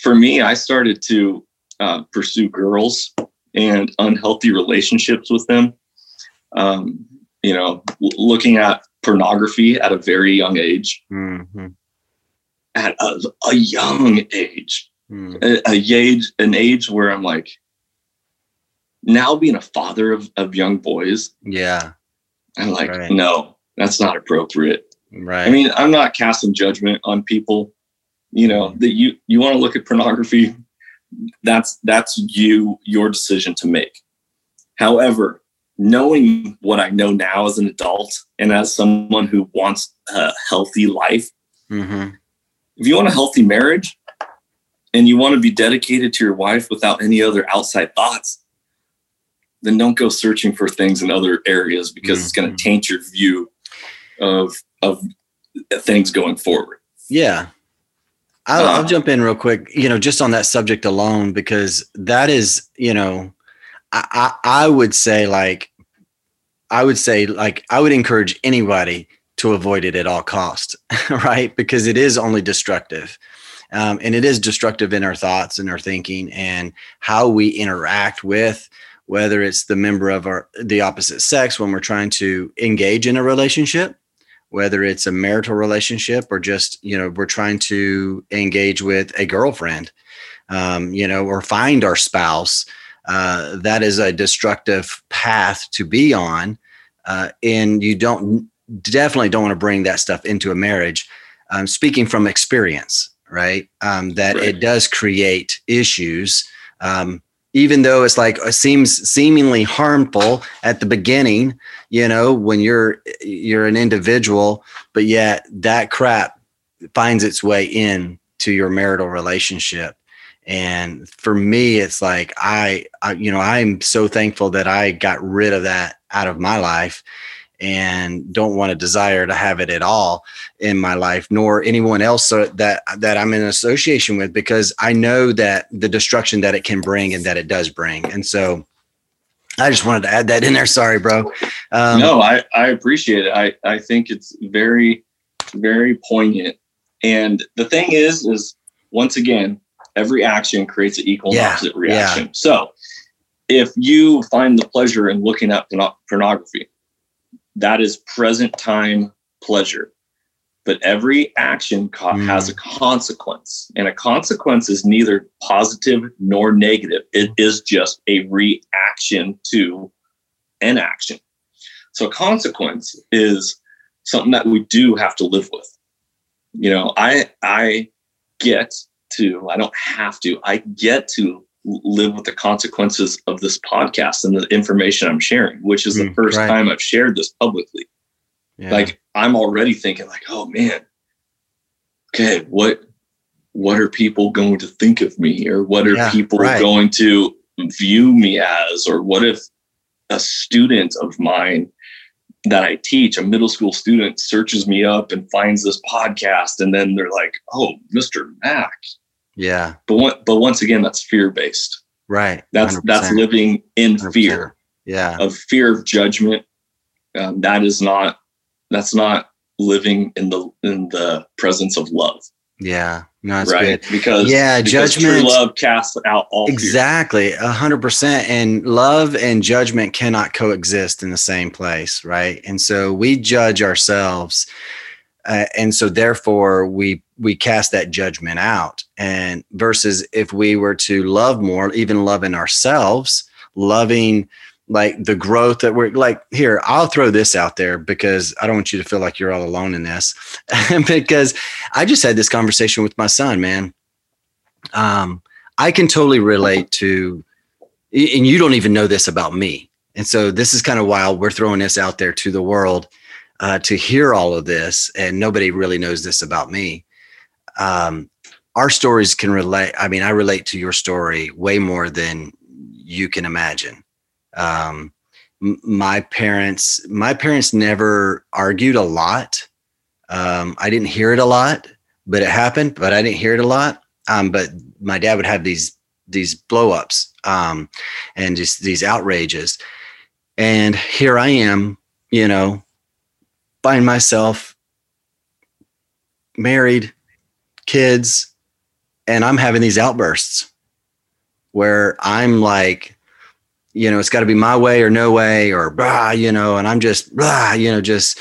Speaker 2: for me, I started to uh, pursue girls and unhealthy relationships with them. Um, you know, looking at pornography at a very young age. Mm-hmm at a, a young age, mm. a, a, age, an age where I'm like, now being a father of, of young boys.
Speaker 1: Yeah.
Speaker 2: I'm like, right. no, that's not appropriate.
Speaker 1: Right.
Speaker 2: I mean, I'm not casting judgment on people. You know, mm. that you you want to look at pornography, that's that's you, your decision to make. However, knowing what I know now as an adult and as someone who wants a healthy life, mm-hmm if you want a healthy marriage and you want to be dedicated to your wife without any other outside thoughts, then don't go searching for things in other areas because mm-hmm. it's going to taint your view of of things going forward.
Speaker 1: Yeah. I'll, uh, I'll jump in real quick, you know, just on that subject alone, because that is, you know, I, I, I would say like, I would say like, I would encourage anybody to avoid it at all cost, right? Because it is only destructive. Um, and it is destructive in our thoughts and our thinking and how we interact with whether it's the member of our the opposite sex when we're trying to engage in a relationship whether it's a marital relationship or just you know we're trying to engage with a girlfriend um, you know or find our spouse uh, that is a destructive path to be on uh, and you don't definitely don't want to bring that stuff into a marriage. Um, speaking from experience, right? Um, that right. it does create issues. Um, even though it's like it seems seemingly harmful at the beginning, you know, when you're you're an individual, but yet that crap finds its way in to your marital relationship. And for me, it's like I, I, you know, I'm so thankful that I got rid of that out of my life and don't want to desire to have it at all in my life nor anyone else that that I'm in association with because I know that the destruction that it can bring and that it does bring. And so I just wanted to add that in there. Sorry bro.
Speaker 2: Um, no I I appreciate it. I I think it's very very poignant. And the thing is is once again every action creates an equal yeah, and opposite reaction. yeah. so if you find the pleasure in looking at pornography that is present time pleasure. But every action co- mm. has a consequence, and a consequence is neither positive nor negative. It is just a reaction to an action. So, a consequence is something that we do have to live with. You know, I I get to, I don't have to, I get to live with the consequences of this podcast and the information I'm sharing, which is the mm, first right. time I've shared this publicly. Yeah. Like I'm already thinking like, oh man, okay, what what are people going to think of me or what are
Speaker 1: Yeah,
Speaker 2: people
Speaker 1: right.
Speaker 2: going to view me as or what if a student of mine that I teach, a middle school student, searches me up and finds this podcast, and then they're like, "Oh, Mr. Mack."
Speaker 1: Yeah.
Speaker 2: But what, but once again, that's fear based.
Speaker 1: Right.
Speaker 2: That's that's
Speaker 1: 100%.
Speaker 2: living in
Speaker 1: 100%.
Speaker 2: fear
Speaker 1: Yeah.
Speaker 2: of fear of judgment. Um, that is not that's not living in the in the presence of love,
Speaker 1: Yeah. No, that's
Speaker 2: right?
Speaker 1: good.
Speaker 2: Because
Speaker 1: Yeah,
Speaker 2: because
Speaker 1: judgment-
Speaker 2: true love casts out all.
Speaker 1: Exactly. A hundred percent. And love and judgment cannot coexist in the same place. Right. And so we judge ourselves. Uh, and so therefore we we cast that judgment out. And versus if we were to love more even loving ourselves loving like the growth that we're like here i'll throw this out there because i don't want you to feel like you're all alone in this. Because i just had this conversation with my son man. Um i can totally relate to and you don't even know this about me. And so this is kind of wild. We're throwing this out there to the world uh, to hear all of this and nobody really knows this about me. Um, our stories can relate i mean i relate to your story way more than you can imagine. Um, my parents my parents never argued a lot. Um, i didn't hear it a lot but it happened but i didn't hear it a lot. Um, but my dad would have these these blow ups um, and just these outrages. And here i am you know find myself married kids and i'm having these outbursts where i'm like you know it's got to be my way or no way or blah you know and i'm just blah you know just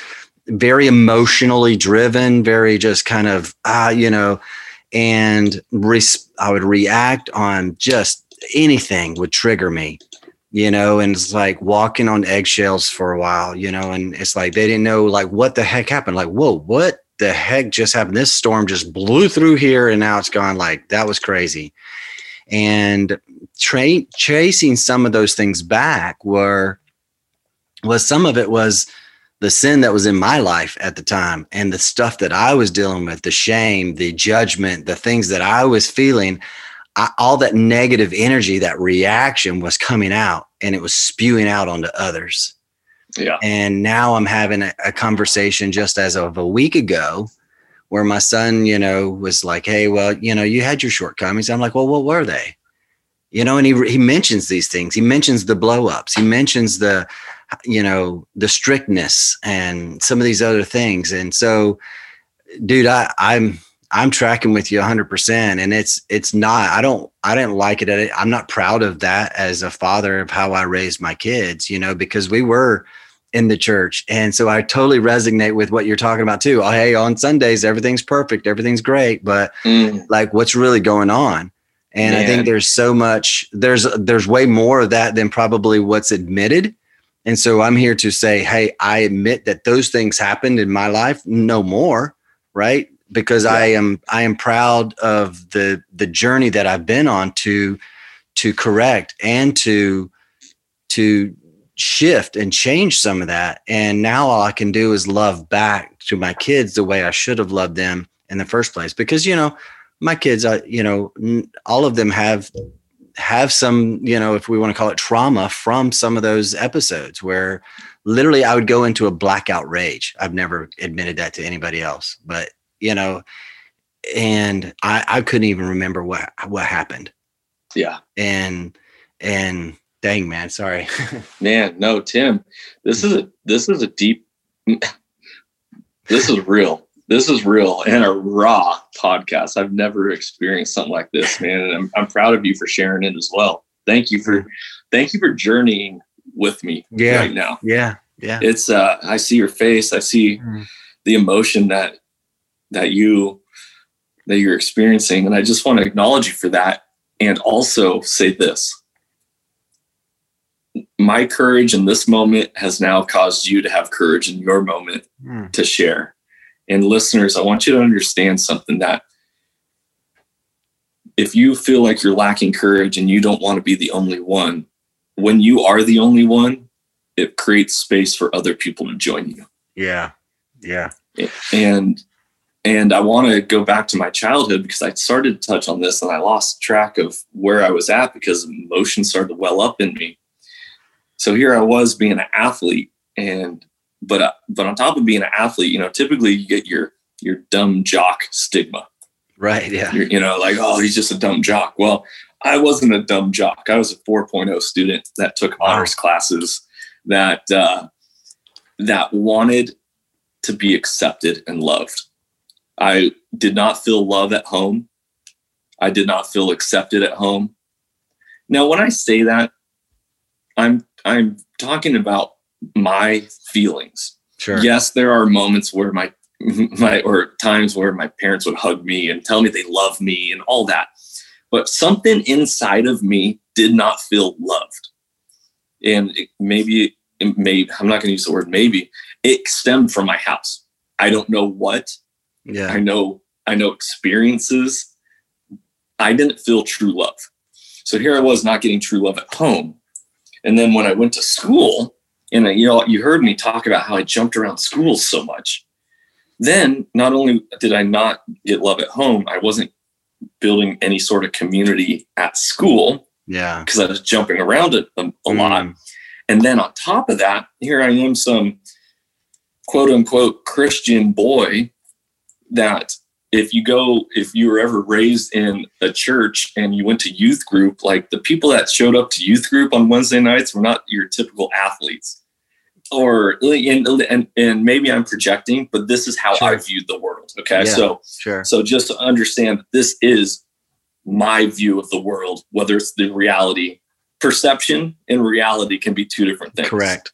Speaker 1: very emotionally driven very just kind of ah you know and res- i would react on just anything would trigger me you know and it's like walking on eggshells for a while you know and it's like they didn't know like what the heck happened? Like whoa what the heck just happened? This storm just blew through here and now it's gone. Like that was crazy. And tra- chasing some of those things back were was some of it was the sin that was in my life at the time and the stuff that I was dealing with, the shame, the judgment, the things that I was feeling, I, all that negative energy, that reaction was coming out and it was spewing out onto others.
Speaker 2: Yeah.
Speaker 1: And now I'm having a, a conversation just as of a week ago where my son, you know, was like, Hey, well, you know, you had your shortcomings. I'm like, well, what were they? You know, and he, he mentions these things. He mentions the blow ups. He mentions the, you know, the strictness and some of these other things. And so, dude, I, I'm, I'm tracking with you 100% and it's it's not I don't I didn't like it I'm not proud of that as a father of how I raised my kids you know because we were in the church and so I totally resonate with what you're talking about too. Oh, hey on Sundays everything's perfect everything's great but
Speaker 2: Mm,
Speaker 1: like what's really going on? And I think there's so much there's there's way more of that than probably what's admitted and so I'm here to say hey I admit that those things happened in my life no more right because I am I am proud of the the journey that I've been on to to correct and to to shift and change some of that. And now all I can do is love back to my kids the way I should have loved them in the first place. Because you know my kids I you know all of them have have some you know if we want to call it trauma from some of those episodes where literally I would go into a blackout rage. I've never admitted that to anybody else. But you know and I I couldn't even remember what what happened
Speaker 2: yeah.
Speaker 1: and and dang man sorry
Speaker 2: Man, no, Tim. This is a this is a deep this is real. This is real and a raw podcast. I've never experienced something like this, man. And I'm I'm proud of you for sharing it as well. Thank you for thank you for journeying with me
Speaker 1: Yeah.
Speaker 2: right now.
Speaker 1: yeah yeah
Speaker 2: It's uh I see your face, I see
Speaker 1: Mm.
Speaker 2: the emotion that that you that you're experiencing. And i just want to acknowledge you for that and also say this. My courage in this moment has now caused you to have courage in your moment
Speaker 1: Mm.
Speaker 2: to share. And listeners i want you to understand something that if you feel like you're lacking courage and you don't want to be the only one when you are the only one it creates space for other people to join you.
Speaker 1: Yeah. Yeah.
Speaker 2: And and I want to go back to my childhood because I started to touch on this and I lost track of where I was at because emotion started to well up in me. So here I was being an athlete, and but uh, but on top of being an athlete, you know, typically you get your your dumb jock stigma.
Speaker 1: Right. Yeah.
Speaker 2: You're, you know, like oh, he's just a dumb jock. Well, I wasn't a dumb jock. I was a 4.0 student that took honors classes that uh, that wanted to be accepted and loved. I did not feel love at home. I did not feel accepted at home. Now, when I say that, I'm I'm talking about my feelings.
Speaker 1: Sure.
Speaker 2: Yes, there are moments where my my or times where my parents would hug me and tell me they love me and all that. But something inside of me did not feel loved. And it, maybe it may I'm not going to use the word maybe. It stemmed from my house. I don't know what.
Speaker 1: Yeah.
Speaker 2: I know I know experiences. I didn't feel true love. So here I was not getting true love at home. And then when I went to school, and you know, you heard me talk about how I jumped around schools so much. Then not only did I not get love at home, I wasn't building any sort of community at school
Speaker 1: Yeah.
Speaker 2: because I was jumping around it a, a lot.
Speaker 1: Mm.
Speaker 2: And then on top of that, here I am, some quote unquote Christian boy that if you go, if you were ever raised in a church and you went to youth group, like the people that showed up to youth group on Wednesday nights were not your typical athletes. Or and, and, and maybe I'm projecting, but this is how I viewed the world. Okay.
Speaker 1: Yeah.
Speaker 2: So
Speaker 1: Sure.
Speaker 2: so just to understand that this is my view of the world, whether it's the reality. Perception and reality can be two different things.
Speaker 1: Correct.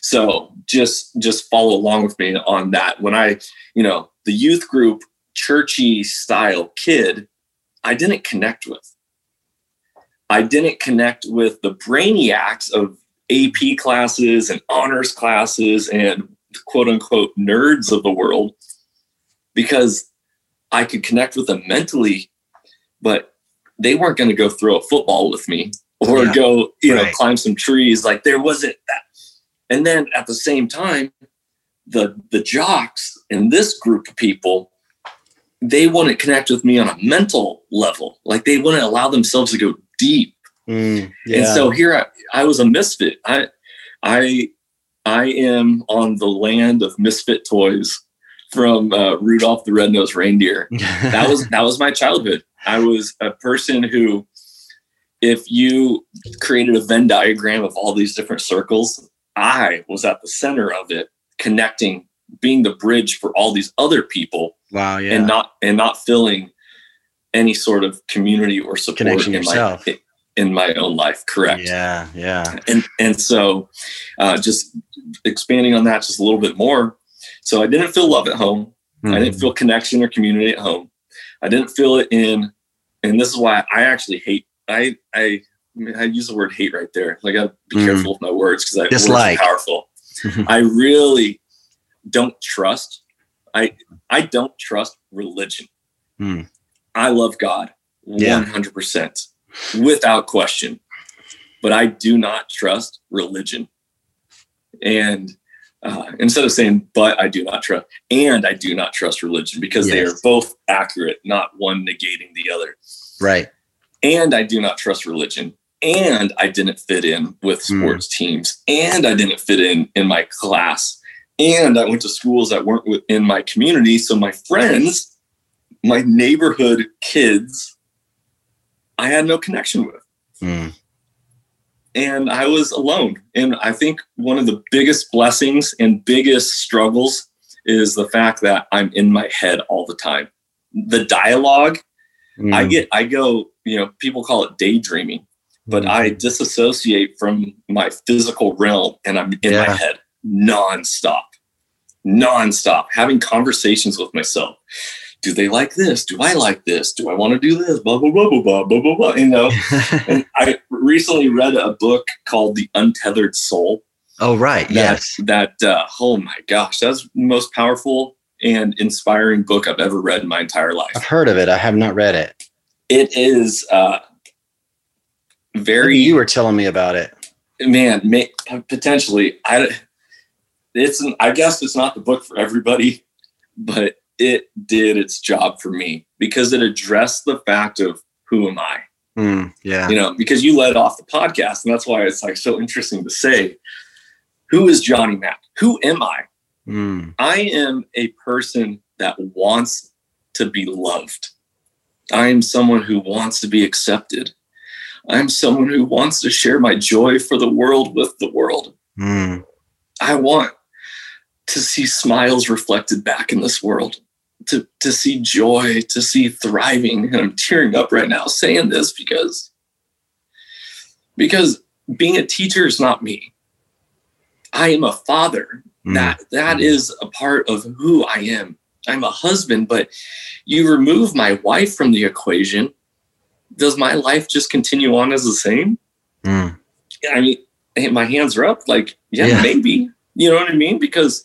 Speaker 2: So just just follow along with me on that. When I, you know, the youth group churchy style kid, I didn't connect with. I didn't connect with the brainiacs of AP classes and honors classes and quote unquote nerds of the world because I could connect with them mentally, but they weren't going to go throw a football with me or
Speaker 1: Yeah.
Speaker 2: go, you know, climb some trees. Like there wasn't that. And then at the same time, the the jocks in this group of people, they wouldn't connect with me on a mental level. Like they wouldn't allow themselves to go deep.
Speaker 1: Mm,
Speaker 2: And so here I, I was a misfit. I I I am on the land of misfit toys from uh, Rudolph the Red-Nosed Reindeer. That was that was my childhood. I was a person who if you created a Venn diagram of all these different circles, I was at the center of it, connecting, being the bridge for all these other people
Speaker 1: wow. Yeah.
Speaker 2: and not and not feeling any sort of community or support
Speaker 1: Connection
Speaker 2: in
Speaker 1: yourself.
Speaker 2: my in my own life. Correct
Speaker 1: Yeah. Yeah.
Speaker 2: and and so uh, just expanding on that just a little bit more so i didn't feel love at home i didn't
Speaker 1: Mhm.
Speaker 2: feel connection or community at home i didn't feel it in and this is why i actually hate i i I, mean, I use the word hate right there. Like I gotta be
Speaker 1: Mm.
Speaker 2: careful with my words because I
Speaker 1: Dislike.
Speaker 2: powerful. I really don't trust. I I don't trust religion.
Speaker 1: Mm.
Speaker 2: I love God
Speaker 1: Yeah.
Speaker 2: one hundred percent, without question. But I do not trust religion. And uh, instead of saying "but," I do not trust, and I do not trust religion because they are both accurate, not one negating the other
Speaker 1: Right.
Speaker 2: and I do not trust religion, and I didn't fit in with
Speaker 1: Hmm.
Speaker 2: sports teams, and I didn't fit in in my class, and I went to schools that weren't within my community. So my friends, my neighborhood kids, I had no connection with,
Speaker 1: Mm.
Speaker 2: and I was alone. And I think one of the biggest blessings and biggest struggles is the fact that I'm in my head all the time. The dialogue I
Speaker 1: Mm.
Speaker 2: get, I go, you know, people call it daydreaming, but
Speaker 1: Mm.
Speaker 2: I disassociate from my physical realm and I'm in my head nonstop, nonstop, having conversations with myself. Do they like this? Do I like this? Do I want to do this? Blah, blah, blah, blah, blah, blah, blah, blah. You know, and I recently read a book called The Untethered Soul.
Speaker 1: oh, right.
Speaker 2: That,
Speaker 1: Yes.
Speaker 2: That, uh, oh my gosh, that's the most powerful and inspiring book I've ever read in my entire life.
Speaker 1: I've heard of it. I have not read it.
Speaker 2: It is uh, very
Speaker 1: Maybe you were telling me about it.
Speaker 2: man may, potentially i it's an, i guess it's not the book for everybody but it did its job for me because it addressed the fact of who am I?
Speaker 1: Mm, yeah.
Speaker 2: You know, because you led off the podcast, and that's why it's like so interesting to say, who is Johnny Mack? Who am I?
Speaker 1: Mm,
Speaker 2: I am a person that wants to be loved. I am someone who wants to be accepted. I'm someone who wants to share my joy for the world with the world.
Speaker 1: mm,
Speaker 2: I want to see smiles reflected back in this world, to, to see joy, to see thriving. And I'm tearing up right now saying this because, because being a teacher is not me. I am a father.
Speaker 1: mm.
Speaker 2: That that is a part of who I am. I'm a husband, but you remove my wife from the equation. Does my life just continue on as the same?
Speaker 1: Mm,
Speaker 2: I mean, my hands are up. Like, yeah,
Speaker 1: Yeah.
Speaker 2: maybe. You know what I mean? Because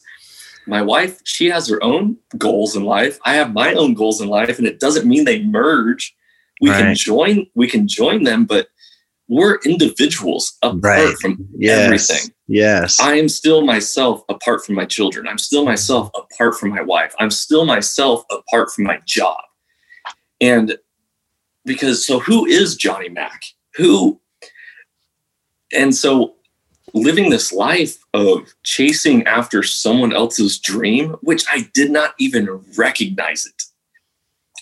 Speaker 2: my wife, she has her own goals in life. I have my own goals in life, and it doesn't mean they merge. We can join. We can join them, but we're individuals apart
Speaker 1: Right.
Speaker 2: from
Speaker 1: yes.
Speaker 2: everything.
Speaker 1: Yes.
Speaker 2: I am still myself apart from my children. I'm still myself apart from my wife. I'm still myself apart from my job. And because so who is Johnny Mack? Who and so living this life of chasing after someone else's dream, which I did not even recognize it.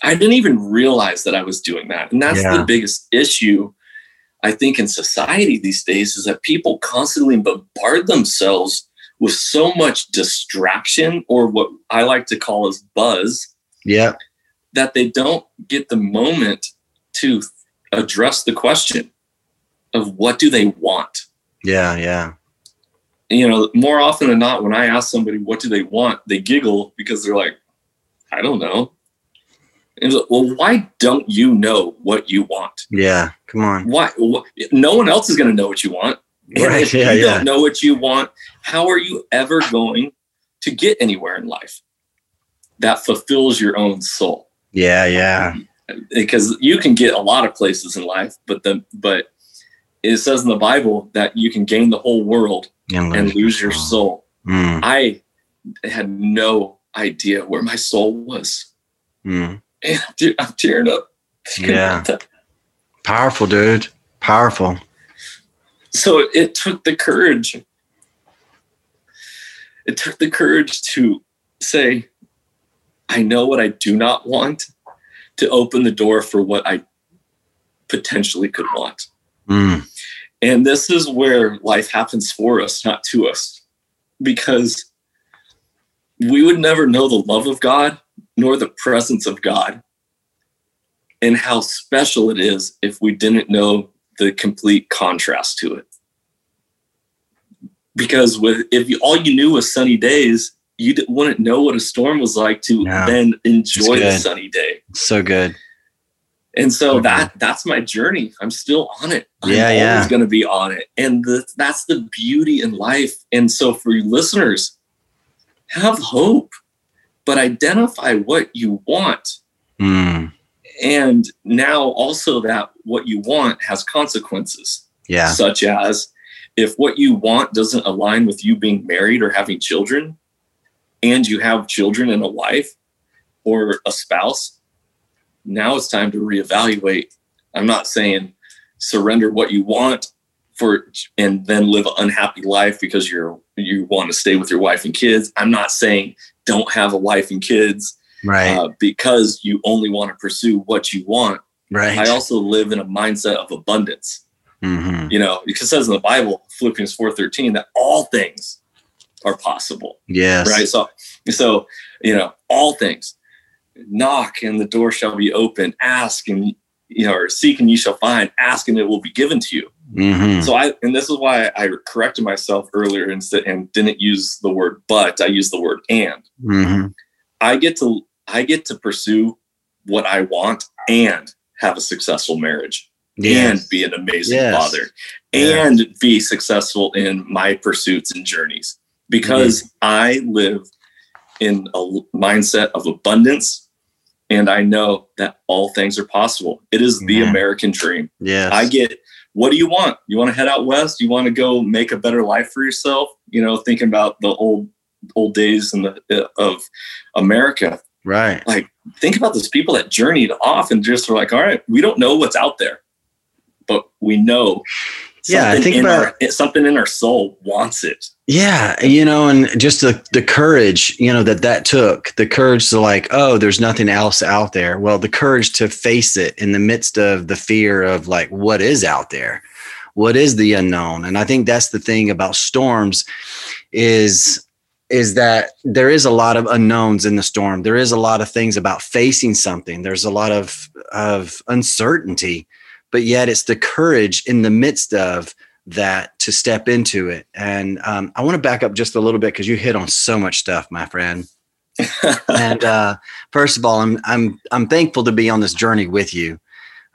Speaker 2: I didn't even realize that I was doing that. And that's
Speaker 1: Yeah.
Speaker 2: the biggest issue I think in society these days is that people constantly bombard themselves with so much distraction or what I like to call as buzz
Speaker 1: yep.
Speaker 2: that they don't get the moment to address the question of what do they want
Speaker 1: Yeah. Yeah.
Speaker 2: you know more often than not when i ask somebody what do they want they giggle because they're like i don't know and like, well why don't you know what you want
Speaker 1: Yeah. Come on.
Speaker 2: why wh- no one else is going to know what you want
Speaker 1: Right,
Speaker 2: if
Speaker 1: yeah,
Speaker 2: you
Speaker 1: yeah.
Speaker 2: don't know what you want how are you ever going to get anywhere in life that fulfills your own soul
Speaker 1: Yeah. Yeah.
Speaker 2: because you can get a lot of places in life but the but it says in the bible that you can gain the whole world and lose your soul
Speaker 1: Mm,
Speaker 2: i had no idea where my soul was
Speaker 1: mm.
Speaker 2: and I'm, te- I'm tearing up
Speaker 1: Yeah. Powerful, dude. Powerful.
Speaker 2: so it took the courage it took the courage to say i know what i do not want to open the door for what i potentially could want
Speaker 1: Mm,
Speaker 2: And this is where life happens for us, not to us, because we would never know the love of God nor the presence of God and how special it is if we didn't know the complete contrast to it. Because with if you, all you knew was sunny days, you wouldn't know what a storm was like to
Speaker 1: No.
Speaker 2: then enjoy the sunny day.
Speaker 1: so good.
Speaker 2: And so
Speaker 1: Mhm.
Speaker 2: that that's my journey. I'm still on it. I'm
Speaker 1: Yeah, yeah.
Speaker 2: always going to be on it. And the, that's the beauty in life. And so for you listeners, have hope, but identify what you want.
Speaker 1: Mm,
Speaker 2: And now also that what you want has consequences,
Speaker 1: yeah.
Speaker 2: such as if what you want doesn't align with you being married or having children, and you have children and a wife or a spouse, now it's time to reevaluate. I'm not saying surrender what you want for and then live an unhappy life because you're you want to stay with your wife and kids. I'm not saying don't have a wife and kids
Speaker 1: Right.
Speaker 2: uh, because you only want to pursue what you want.
Speaker 1: right.
Speaker 2: I also live in a mindset of abundance.
Speaker 1: hmm
Speaker 2: You know, because it says in the Bible, Philippians 4:13, that all things are possible
Speaker 1: Yes.
Speaker 2: right so so you know all things knock and the door shall be open. Ask and you know or seek and you shall find. Ask and it will be given to you.
Speaker 1: Hmm
Speaker 2: so i and this is why i corrected myself earlier and said and didn't use the word but i used the word and.
Speaker 1: Hmm
Speaker 2: i get to i get to pursue what i want and have a successful marriage and be an amazing
Speaker 1: Yes.
Speaker 2: father and be successful in my pursuits and journeys. Because I live in a mindset of abundance and I know that all things are possible. It is the
Speaker 1: Yeah.
Speaker 2: American dream.
Speaker 1: Yes.
Speaker 2: I get what do you want? You want to head out west? You want to go make a better life for yourself? You know, thinking about the old old days in the uh, of America.
Speaker 1: Right.
Speaker 2: Like, think about those people that journeyed off and just were like, all right, we don't know what's out there, but we know
Speaker 1: yeah, I think about
Speaker 2: our, something in our soul wants it.
Speaker 1: Yeah, you know, and just the the courage, you know, that that took the courage to like, oh, there's nothing else out there. Well, the courage to face it in the midst of the fear of like, what is out there, what is the unknown, and I think that's the thing about storms, is is that there is a lot of unknowns in the storm. There is a lot of things about facing something. There's a lot of of uncertainty, but yet it's the courage in the midst of that to step into it. And um, I want to back up just a little bit because you hit on so much stuff, my friend. and uh, first of all, I'm I'm I'm thankful to be on this journey with you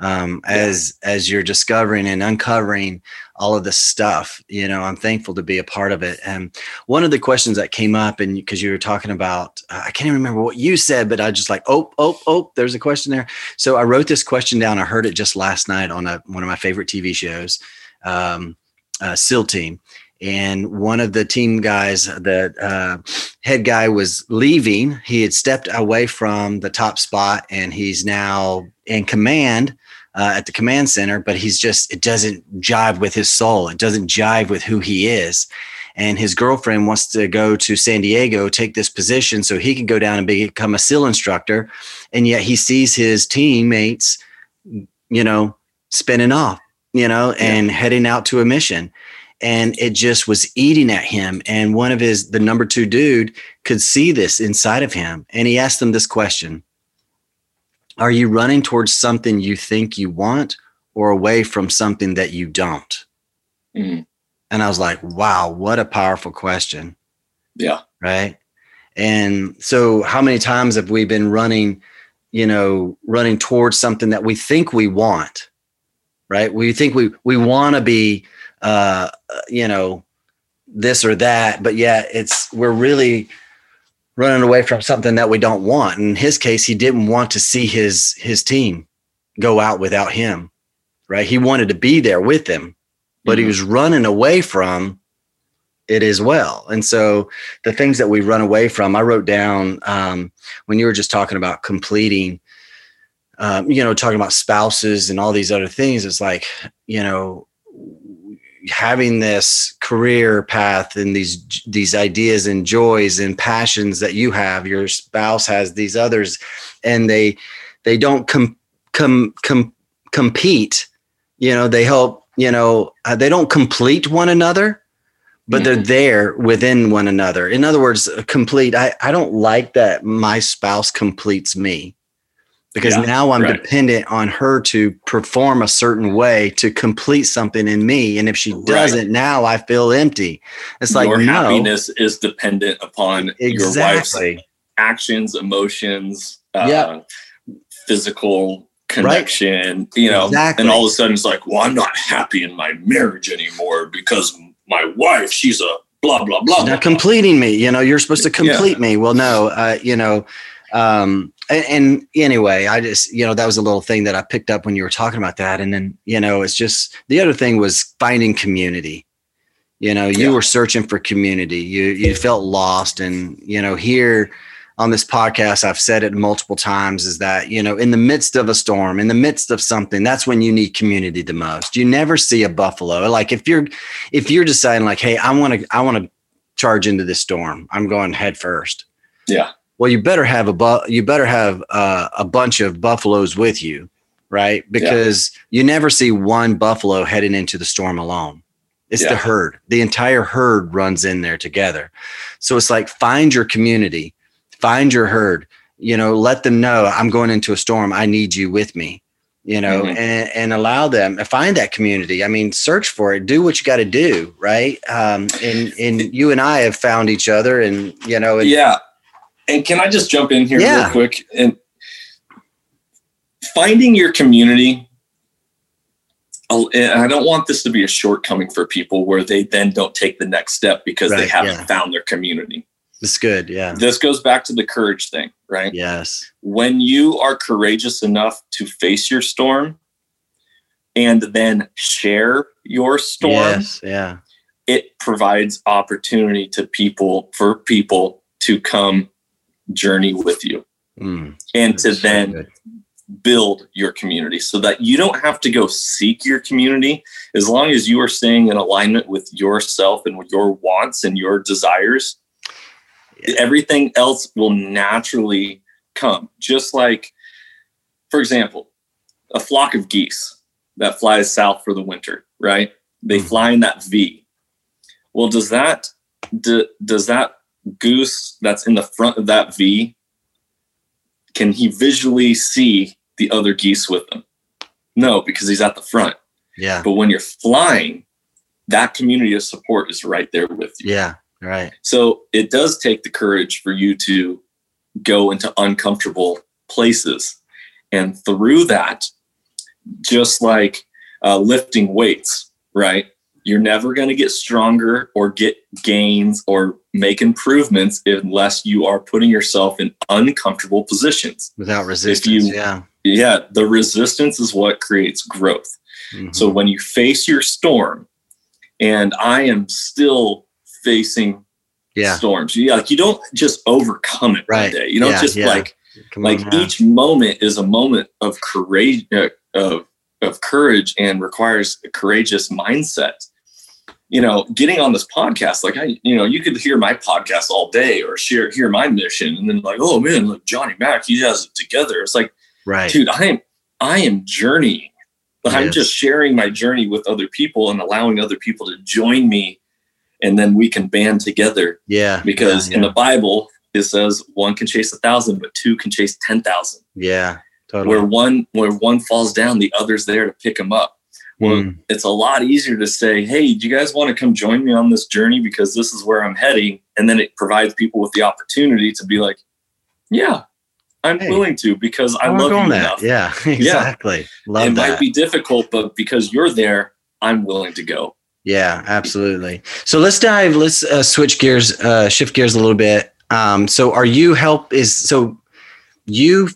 Speaker 1: um, as yeah. as you're discovering and uncovering all of this stuff. You know, I'm thankful to be a part of it. And one of the questions that came up, and because you were talking about, uh, I can't even remember what you said, but I just like, oh, oh, oh, there's a question there. So I wrote this question down. I heard it just last night on a, one of my favorite TV shows, um, uh, SEAL Team. And one of the team guys, the uh, head guy, was leaving. He had stepped away from the top spot, and he's now in command uh, at the command center, but he's just, it doesn't jive with his soul. It doesn't jive with who he is. And his girlfriend wants to go to San Diego, take this position so he can go down and become a SEAL instructor. And yet he sees his teammates, you know, spinning off, you know, and yeah. heading out to a mission. And it just was eating at him. And one of his, the number two dude, could see this inside of him. And he asked them this question are you running towards something you think you want or away from something that you don't? Mm-hmm. And I was like, wow, what a powerful question.
Speaker 2: Yeah.
Speaker 1: Right. And so, how many times have we been running, you know, running towards something that we think we want? Right. We think we, we want to be, uh, you know, this or that, but yeah, it's, we're really, running away from something that we don't want. In his case, he didn't want to see his his team go out without him. Right? He wanted to be there with them, but mm-hmm. he was running away from it as well. And so the things that we run away from, I wrote down um, when you were just talking about completing, um, you know, talking about spouses and all these other things. It's like, you know, having this career path and these these ideas and joys and passions that you have your spouse has these others and they they don't com, com, com compete you know they help you know uh, they don't complete one another but they're mm-hmm. there within one another in other words complete i i don't like that my spouse completes me because yeah, now I'm right. dependent on her to perform a certain way to complete something in me. And if she doesn't, right. now I feel empty. It's like
Speaker 2: your no. happiness is dependent upon exactly. your wife's actions, emotions, uh, yep. physical connection, right. you know, exactly. and all of a sudden it's like, well, I'm not happy in my marriage anymore because my wife, she's a blah, blah, blah.
Speaker 1: She's not completing me. You know, you're supposed to complete yeah. me. Well, no, uh, you know, um, and, and, anyway, I just, you know, that was a little thing that I picked up when you were talking about that. And then, you know, it's just the other thing was finding community. You know, you yeah. were searching for community. You you felt lost. And, you know, here on this podcast, I've said it multiple times, is that, you know, in the midst of a storm, in the midst of something, that's when you need community the most. You never see a buffalo. Like if you're if you're deciding like, hey, I want to I want to charge into this storm, I'm going head first.
Speaker 2: Yeah
Speaker 1: well you better have a bu- you better have uh, a bunch of buffaloes with you right? Because yeah. you never see one buffalo heading into the storm alone. It's yeah. the herd. The entire herd runs in there together. So it's like find your community find your herd you know let them know i'm going into a storm. I need you with me you know mm-hmm. and, and allow them to find that community. I mean search for it. Do what you got to do right? Um and and you and i have found each other and you know and,
Speaker 2: yeah and can I just jump in here yeah. real quick? And finding your community, and I don't want this to be a shortcoming for people where they then don't take the next step because right, they haven't yeah. found their community.
Speaker 1: It's good. Yeah.
Speaker 2: This goes back to the courage thing, right?
Speaker 1: Yes.
Speaker 2: When you are courageous enough to face your storm and then share your storm, yes,
Speaker 1: yeah.
Speaker 2: It provides opportunity to people for people to come journey with you. mm, and to then good. build your community so that you don't have to go seek your community as long as you are staying in alignment with yourself and with your wants and your desires yeah. everything else will naturally come just like for example a flock of geese that flies south for the winter right they mm. fly in that v well does that do, does that goose that's in the front of that v can he visually see the other geese with him no because he's at the front.
Speaker 1: Yeah.
Speaker 2: But when you're flying that community of support is right there with you.
Speaker 1: Yeah right.
Speaker 2: So it does take the courage for you to go into uncomfortable places. And through that just like uh, lifting weights right you're never going to get stronger or get gains or make improvements unless you are putting yourself in uncomfortable positions.
Speaker 1: Without resistance you, yeah.
Speaker 2: Yeah the resistance is what creates growth. Mm-hmm. so when you face your storm and i am still facing yeah. storms yeah like you don't just overcome it right. day. You don't yeah, just yeah. like Come like on, each moment is a moment of courage uh, of of courage and requires a courageous mindset you know, getting on this podcast, like I, you know, you could hear my podcast all day or share hear my mission, and then like, oh man, look, Johnny Mack, he has it together. It's like,
Speaker 1: right,
Speaker 2: dude, I am I am journeying. Yes. I'm just sharing my journey with other people and allowing other people to join me, and then we can band together.
Speaker 1: Yeah,
Speaker 2: because
Speaker 1: yeah, yeah.
Speaker 2: in the Bible it says one can chase a thousand, but two can chase ten thousand.
Speaker 1: Yeah,
Speaker 2: totally. Where one where one falls down, the other's there to pick him up. Well, mm. it's a lot easier to say, hey, do you guys want to come join me on this journey? Because this is where I'm heading. And then it provides people with the opportunity to be like, yeah, I'm hey, willing to because I, I love you that. enough.
Speaker 1: Yeah, exactly.
Speaker 2: Yeah. Love it that. might be difficult, but because you're there, I'm willing to go.
Speaker 1: Yeah, absolutely. So let's dive, let's uh, switch gears, uh, shift gears a little bit. Um, so are you help is so you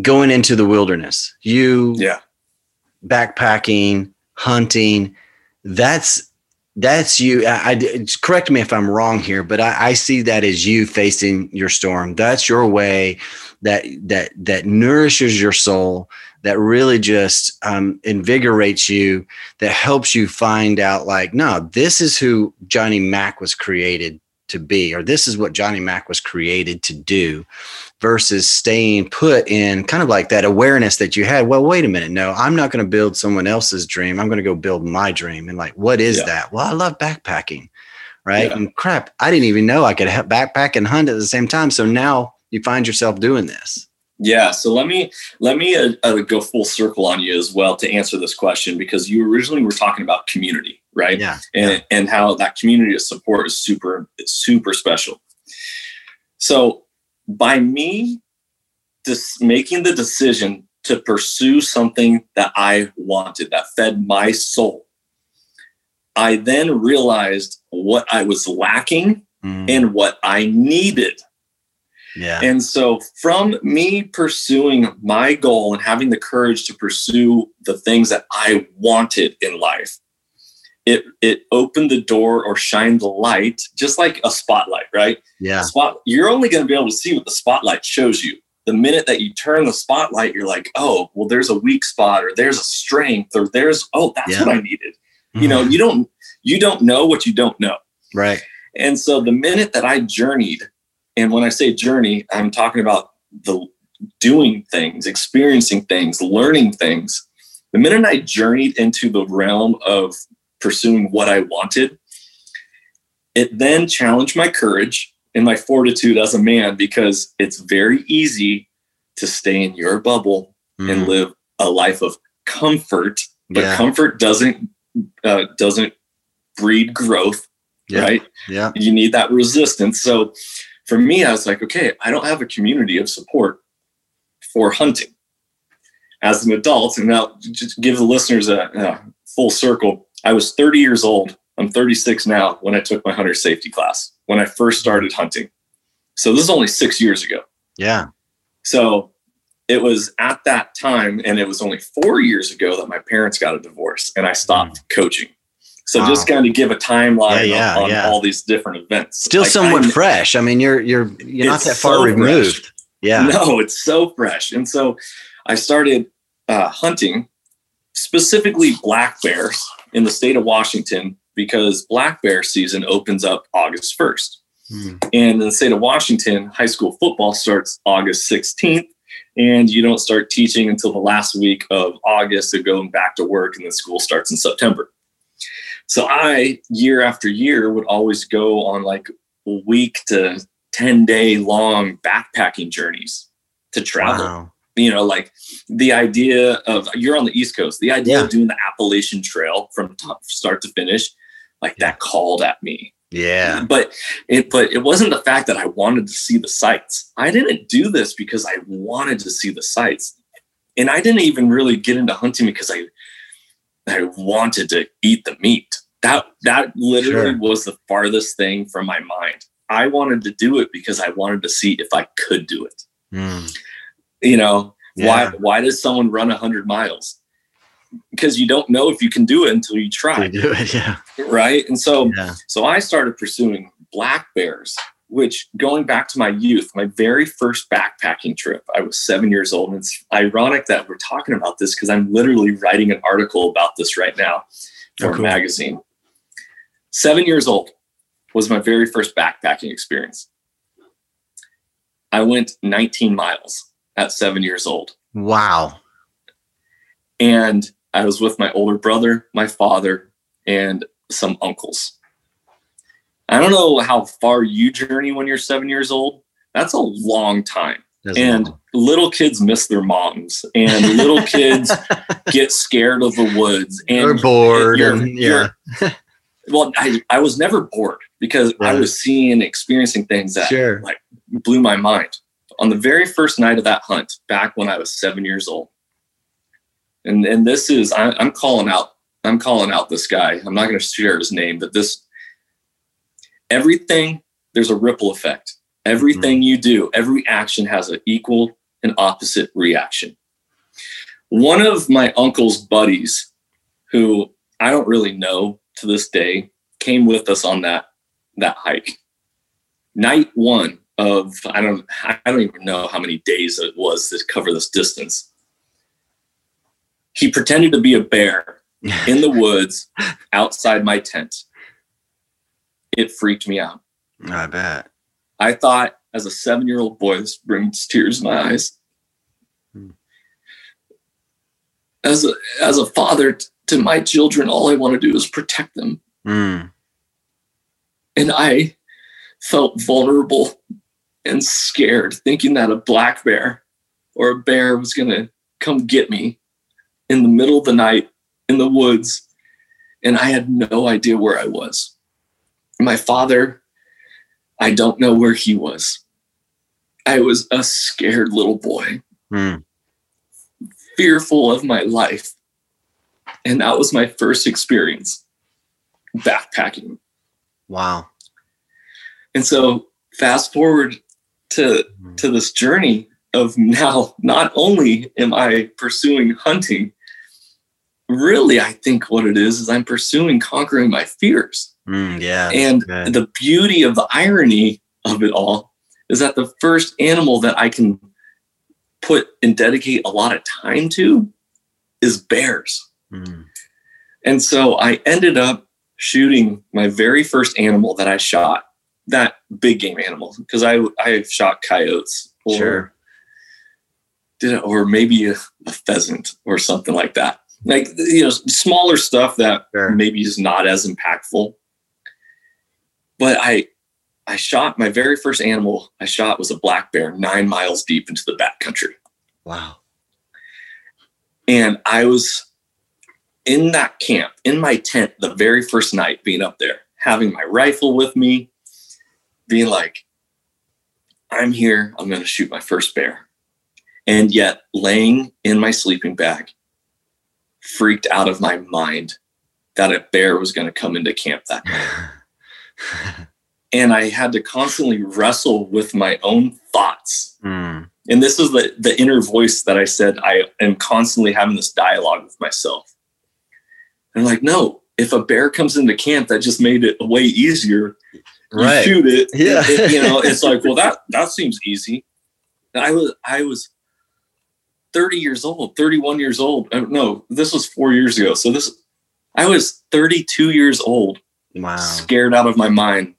Speaker 1: going into the wilderness, you
Speaker 2: yeah
Speaker 1: backpacking, hunting. That's that's you. I, I, correct me if I'm wrong here, but I, I see that as you facing your storm. That's your way that that that nourishes your soul. That really just um, invigorates you. That helps you find out, like, no, this is who Johnny Mack was created to be, or this is what Johnny Mack was created to do versus staying put in kind of like that awareness that you had. Well, wait a minute. No, I'm not going to build someone else's dream. I'm going to go build my dream. And like, what is yeah. that? Well, I love backpacking. Right. Yeah. And crap, I didn't even know I could backpack and hunt at the same time. So now you find yourself doing this.
Speaker 2: Yeah, so let me let me uh, uh, go full circle on you as well to answer this question because you originally were talking about community, right?
Speaker 1: Yeah,
Speaker 2: and
Speaker 1: yeah.
Speaker 2: and how that community of support is super super special. So by me just making the decision to pursue something that I wanted that fed my soul, I then realized what I was lacking mm. and what I needed
Speaker 1: yeah.
Speaker 2: And so from me pursuing my goal and having the courage to pursue the things that I wanted in life, it it opened the door or shined the light, just like a spotlight, right?
Speaker 1: Yeah.
Speaker 2: Spot you're only going to be able to see what the spotlight shows you. The minute that you turn the spotlight, you're like, oh, well, there's a weak spot, or there's a strength, or there's oh, that's yeah. what I needed. Mm-hmm. You know, you don't you don't know what you don't know.
Speaker 1: Right.
Speaker 2: And so the minute that I journeyed and when I say journey, I'm talking about the doing things, experiencing things, learning things. The minute I journeyed into the realm of pursuing what I wanted, it then challenged my courage and my fortitude as a man because it's very easy to stay in your bubble mm. and live a life of comfort, but yeah. comfort doesn't uh, doesn't breed growth,
Speaker 1: yeah.
Speaker 2: right?
Speaker 1: Yeah,
Speaker 2: you need that resistance. So for me, I was like, okay, I don't have a community of support for hunting as an adult. And now, just give the listeners a, a full circle. I was 30 years old. I'm 36 now when I took my hunter safety class when I first started hunting. So this is only six years ago.
Speaker 1: Yeah.
Speaker 2: So it was at that time, and it was only four years ago that my parents got a divorce and I stopped mm. coaching. So wow. just kind of give a timeline
Speaker 1: yeah, yeah,
Speaker 2: on,
Speaker 1: yeah.
Speaker 2: all these different events.
Speaker 1: Still like, somewhat I'm, fresh. I mean, you're you're you're not that far so removed.
Speaker 2: Fresh.
Speaker 1: Yeah.
Speaker 2: No, it's so fresh. And so I started uh, hunting specifically black bears in the state of Washington because black bear season opens up August 1st. Hmm. And in the state of Washington, high school football starts August 16th, and you don't start teaching until the last week of August of going back to work, and then school starts in September. So I, year after year, would always go on like a week to 10 day long backpacking journeys to travel. Wow. You know, like the idea of you're on the East Coast, the idea yeah. of doing the Appalachian Trail from top, start to finish, like that called at me.
Speaker 1: Yeah.
Speaker 2: But it but it wasn't the fact that I wanted to see the sights. I didn't do this because I wanted to see the sights. And I didn't even really get into hunting because I I wanted to eat the meat. That that literally sure. was the farthest thing from my mind. I wanted to do it because I wanted to see if I could do it. Mm. You know, yeah. why why does someone run 100 miles? because you don't know if you can do it until you try.
Speaker 1: You do it, yeah.
Speaker 2: Right. And so, yeah. so I started pursuing black bears, which going back to my youth, my very first backpacking trip, I was seven years old. And it's ironic that we're talking about this because I'm literally writing an article about this right now oh, for oh, cool. a magazine. Seven years old was my very first backpacking experience. I went 19 miles at seven years old.
Speaker 1: Wow.
Speaker 2: And I was with my older brother, my father, and some uncles. I don't know how far you journey when you're seven years old. That's a long time. That's and long. little kids miss their moms, and little kids get scared of the woods, and
Speaker 1: they're bored. You're, and, yeah.
Speaker 2: Well, I, I was never bored because right. I was seeing experiencing things that sure. like blew my mind. On the very first night of that hunt, back when I was seven years old, and and this is I, I'm calling out I'm calling out this guy. I'm not going to share his name, but this everything there's a ripple effect. Everything mm-hmm. you do, every action has an equal and opposite reaction. One of my uncle's buddies, who I don't really know to this day, came with us on that that hike. Night one of I don't I don't even know how many days it was to cover this distance he pretended to be a bear in the woods outside my tent. It freaked me out.
Speaker 1: I bet.
Speaker 2: I thought as a seven year old boy, this brings tears in my eyes. Hmm. As a as a father t- to my children, all I want to do is protect them. Mm. And I felt vulnerable and scared, thinking that a black bear or a bear was gonna come get me in the middle of the night in the woods, and I had no idea where I was. My father, I don't know where he was. I was a scared little boy, mm. fearful of my life. And that was my first experience backpacking.
Speaker 1: Wow.
Speaker 2: And so fast forward to mm. to this journey of now not only am I pursuing hunting, really, I think what it is is I'm pursuing conquering my fears.
Speaker 1: Mm, yeah.
Speaker 2: And the beauty of the irony of it all is that the first animal that I can put and dedicate a lot of time to is bears. Mm. And so I ended up shooting my very first animal that I shot, that big game animal, because I I shot coyotes or sure. did it, or maybe a, a pheasant or something like that like you know smaller stuff that sure. maybe is not as impactful but i i shot my very first animal i shot was a black bear nine miles deep into the backcountry
Speaker 1: wow
Speaker 2: and i was in that camp in my tent the very first night being up there having my rifle with me being like i'm here i'm going to shoot my first bear and yet laying in my sleeping bag freaked out of my mind that a bear was going to come into camp that night. and I had to constantly wrestle with my own thoughts. Mm. And this is the, the inner voice that I said I am constantly having this dialogue with myself. And I'm like, no, if a bear comes into camp, that just made it way easier.
Speaker 1: Right.
Speaker 2: You shoot it.
Speaker 1: Yeah.
Speaker 2: it- you know, it's like, well, that that seems easy. And I was I was 30 years old, 31 years old. Uh, No, this was four years ago. So this I was 32 years old,
Speaker 1: Wow.
Speaker 2: scared out of my mind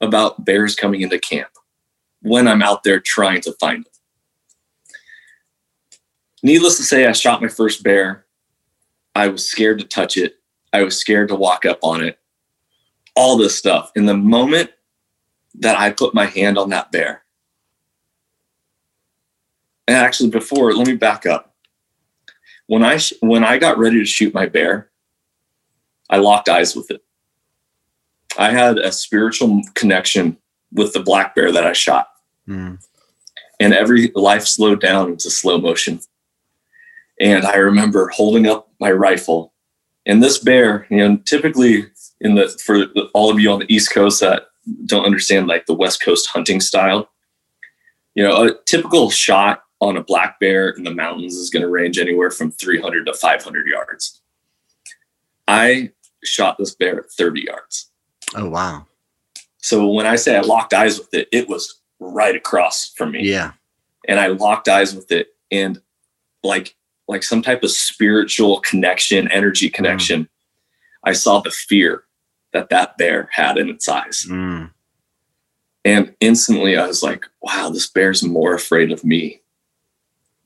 Speaker 2: about bears coming into camp when I'm out there trying to find them. Needless to say, I shot my first bear. I was scared to touch it. I was scared to walk up on it. All this stuff. In the moment that I put my hand on that bear, and actually, before, let me back up. When I sh- when I got ready to shoot my bear, I locked eyes with it. I had a spiritual connection with the black bear that I shot,
Speaker 1: Mm.
Speaker 2: and every life slowed down into slow motion. And I remember holding up my rifle, and this bear, you know, typically in the for the, all of you on the East Coast that don't understand like the West Coast hunting style, you know, a typical shot on a black bear in the mountains is going to range anywhere from 300 to 500 yards. I shot this bear at 30 yards.
Speaker 1: Oh wow.
Speaker 2: So when I say I locked eyes with it, it was right across from me.
Speaker 1: Yeah.
Speaker 2: And I locked eyes with it and like like some type of spiritual connection, energy connection. Mm. I saw the fear that that bear had in its eyes.
Speaker 1: Mm.
Speaker 2: And instantly I was like, wow, this bear's more afraid of me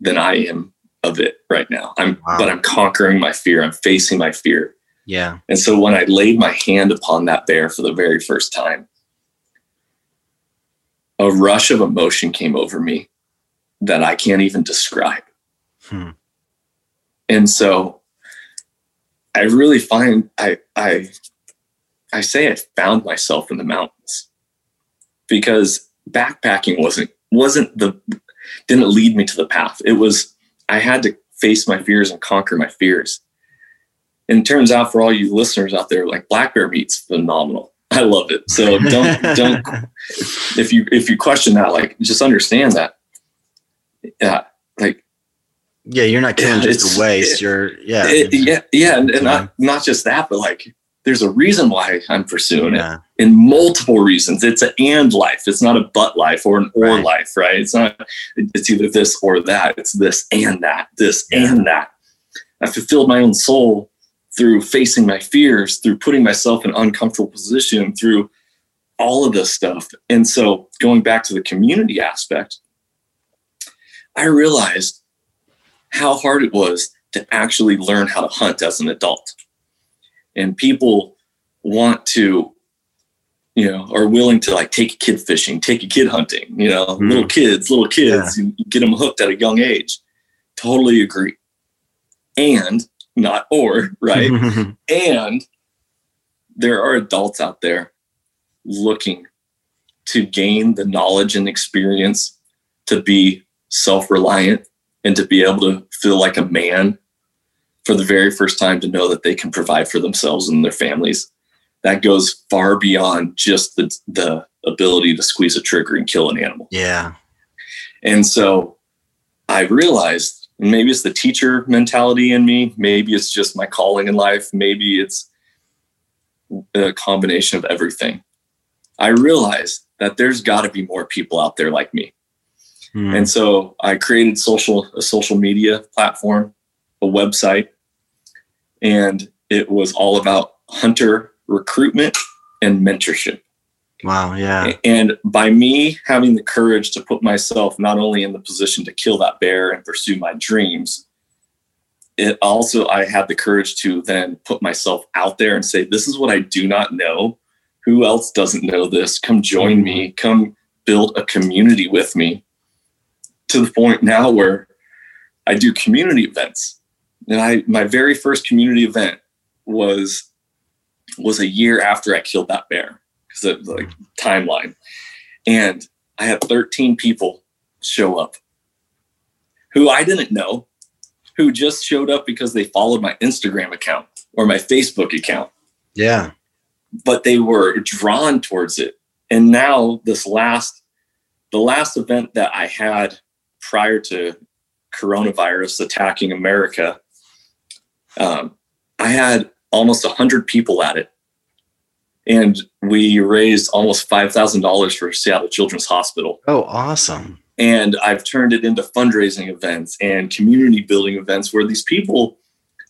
Speaker 2: than I am of it right now. I'm
Speaker 1: Wow.
Speaker 2: but I'm conquering my fear. I'm facing my fear.
Speaker 1: Yeah.
Speaker 2: And so when I laid my hand upon that bear for the very first time, a rush of emotion came over me that I can't even describe.
Speaker 1: Hmm.
Speaker 2: And so I really find I I I say I found myself in the mountains because backpacking wasn't wasn't the didn't lead me to the path. It was I had to face my fears and conquer my fears. And it turns out for all you listeners out there, like black bear meat's phenomenal. I love it. So don't don't if you if you question that, like just understand that. Yeah, like
Speaker 1: Yeah, you're not killing just
Speaker 2: it's-
Speaker 1: a waste. You're yeah.
Speaker 2: it- yeah, yeah, and, and not not just that, but like there's a reason why I'm pursuing it,
Speaker 1: yeah.
Speaker 2: and multiple reasons. It's an and life. It's not a but life or an or
Speaker 1: Right.
Speaker 2: life, right? It's not. It's either this or that. It's this and that. This
Speaker 1: Yeah.
Speaker 2: and that. I fulfilled my own soul through facing my fears, through putting myself in uncomfortable position, through all of this stuff. And so, going back to the community aspect, I realized how hard it was to actually learn how to hunt as an adult. And people want to, you know, are willing to like take a kid fishing, take a kid hunting, you know,
Speaker 1: Mm.
Speaker 2: little kids, little kids, you get them hooked at a young age. Totally agree. And not or, right? and there are adults out there looking to gain the knowledge and experience to be self-reliant and to be able to feel like a man for the very first time to know that they can provide for themselves and their families that goes far beyond just the, the ability to squeeze a trigger and kill an animal
Speaker 1: yeah.
Speaker 2: and so I realized maybe it's the teacher mentality in me. Maybe it's just my calling in life. Maybe it's a combination of everything. I realized that there's got to be more people out there like me.
Speaker 1: Mm.
Speaker 2: And so I created social a social media platform, a website, and it was all about hunter recruitment and mentorship.
Speaker 1: wow. Yeah.
Speaker 2: And by me having the courage to put myself not only in the position to kill that bear and pursue my dreams, it also I had the courage to then put myself out there and say, This is what I do not know. Who else doesn't know this? Come join me. Mm-hmm. Come build a community with me. To the point now where I do community events. And I my very first community event was was a year after I killed that bear because of like timeline. And I had 13 people show up who I didn't know, who just showed up because they followed my Instagram account or my Facebook account,
Speaker 1: Yeah.
Speaker 2: but they were drawn towards it. And now this last, the last event that I had prior to coronavirus attacking America, um, I had almost 100 people at it. And we raised almost $5,000 for Seattle Children's Hospital.
Speaker 1: Oh, awesome.
Speaker 2: And I've turned it into fundraising events and community building events where these people,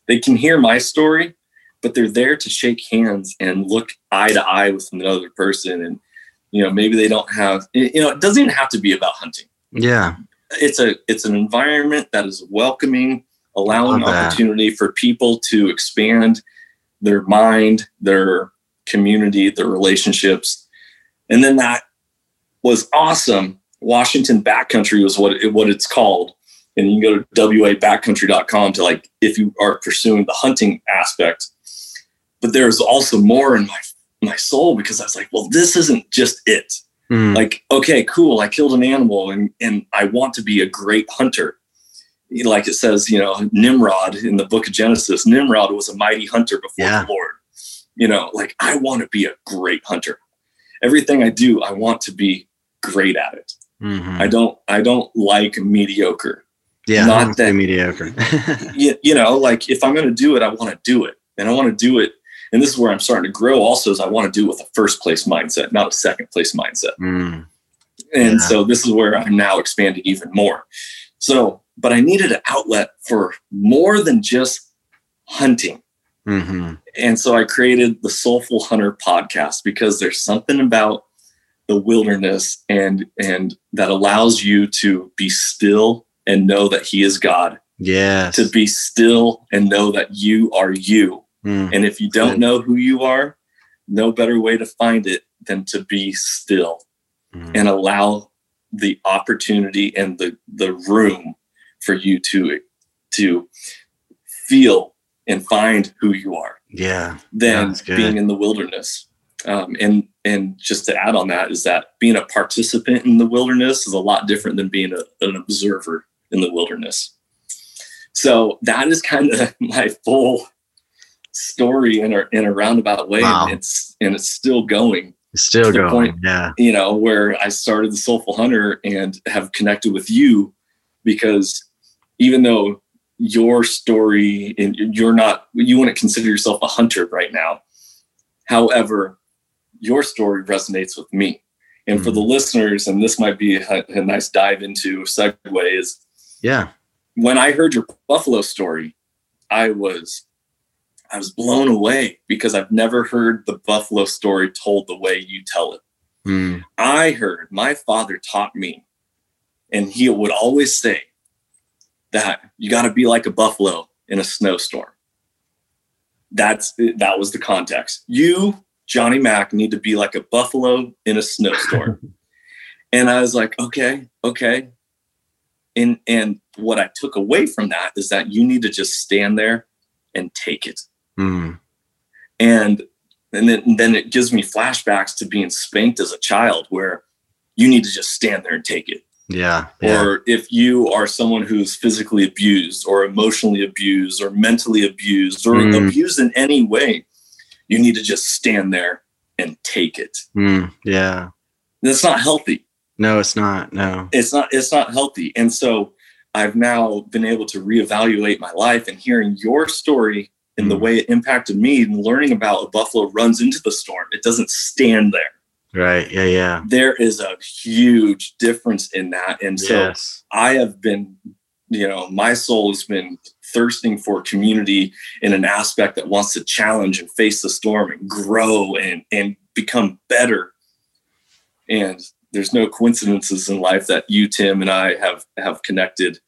Speaker 2: they can hear my story, but they're there to shake hands and look eye to eye with another person. And, you know, maybe they don't have, you know, it doesn't even have to be about hunting.
Speaker 1: Yeah.
Speaker 2: It's a, it's an environment that is welcoming, allowing opportunity for people to expand their mind, their community, their relationships. And then that was awesome. Washington Backcountry was what it, what it's called. And you can go to wabackcountry.com to like if you are pursuing the hunting aspect. But there's also more in my my soul because I was like, well, this isn't just it. Mm. Like, okay, cool, I killed an animal and and I want to be a great hunter like it says, you know, Nimrod in the book of Genesis, Nimrod was a mighty hunter before yeah. the Lord. You know, like I want to be a great hunter. Everything I do, I want to be great at it. Mm-hmm. I don't I don't like mediocre.
Speaker 1: Yeah, not that mediocre.
Speaker 2: you, you know, like if I'm going to do it, I want to do it, and I want to do it. And this is where I'm starting to grow. Also, is I want to do it with a first place mindset, not a second place mindset. Mm. And yeah. so this is where I'm now expanding even more. So but I needed an outlet for more than just hunting. Mm-hmm. And so I created the Soulful Hunter podcast because there's something about the wilderness and and that allows you to be still and know that he is God.
Speaker 1: Yes.
Speaker 2: To be still and know that you are you. Mm. And if you don't know who you are, no better way to find it than to be still mm. and allow the opportunity and the the room for you to to feel and find who you are.
Speaker 1: Yeah.
Speaker 2: Than being in the wilderness. Um, and and just to add on that is that being a participant in the wilderness is a lot different than being a, an observer in the wilderness. So that is kind of my full story in a in a roundabout way. Wow. And it's and it's still going.
Speaker 1: It's still going. Point, yeah.
Speaker 2: You know, where I started the Soulful Hunter and have connected with you because even though your story and you're not you wouldn't consider yourself a hunter right now however your story resonates with me and mm-hmm. for the mm-hmm. listeners and this might be a, a nice dive into segue is
Speaker 1: yeah
Speaker 2: when i heard your buffalo story i was i was blown away because i've never heard the buffalo story told the way you tell it mm. i heard my father taught me and he would always say that you got to be like a buffalo in a snowstorm. That's that was the context. You, Johnny Mack, need to be like a buffalo in a snowstorm. and I was like, okay, okay. And and what I took away from that is that you need to just stand there and take it. Mm. And and then, and then it gives me flashbacks to being spanked as a child where you need to just stand there and take it.
Speaker 1: Yeah,
Speaker 2: yeah. Or if you are someone who's physically abused or emotionally abused or mentally abused or mm. abused in any way, you need to just stand there and take it.
Speaker 1: Mm. Yeah.
Speaker 2: That's not healthy.
Speaker 1: No, it's not. No.
Speaker 2: It's not it's not healthy. And so I've now been able to reevaluate my life and hearing your story and mm. the way it impacted me and learning about a buffalo runs into the storm. It doesn't stand there.
Speaker 1: Right. Yeah. Yeah.
Speaker 2: There is a huge difference in that. And so yes. I have been, you know, my soul has been thirsting for community in an aspect that wants to challenge and face the storm and grow and, and become better. And there's no coincidences in life that you, Tim, and I have have connected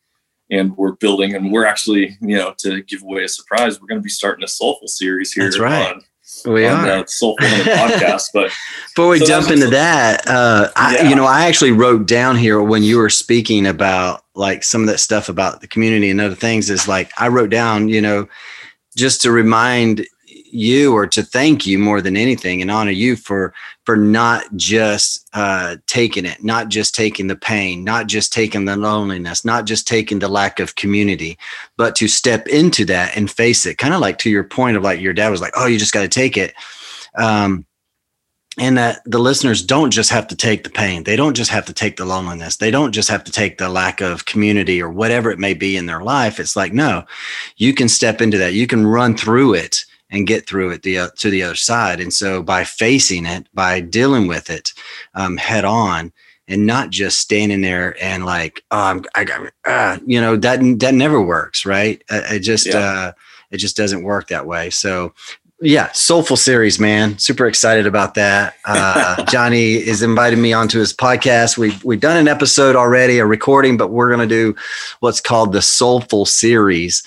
Speaker 2: and we're building and we're actually, you know, to give away a surprise, we're going to be starting a soulful series here
Speaker 1: That's right.
Speaker 2: on
Speaker 1: we on are.
Speaker 2: the Soulful podcast. But
Speaker 1: before we so jump into that, uh, I, yeah. you know, I actually wrote down here when you were speaking about like some of that stuff about the community and other things. Is like I wrote down, you know, just to remind you or to thank you more than anything and honor you for for not just uh, taking it not just taking the pain not just taking the loneliness not just taking the lack of community but to step into that and face it. Kind of like to your point of like your dad was like oh you just got to take it. Um, and that the listeners don't just have to take the pain. They don't just have to take the loneliness. They don't just have to take the lack of community or whatever it may be in their life. It's like no you can step into that. You can run through it and get through it the, uh, to the other side. And so by facing it, by dealing with it um, head on, and not just standing there and like, oh, I'm, I got, uh, you know, that that never works, right? It just yeah. uh, it just doesn't work that way. So yeah, soulful series, man. Super excited about that. Uh, Johnny is inviting me onto his podcast. We've we've done an episode already, a recording, but we're gonna do what's called the soulful series,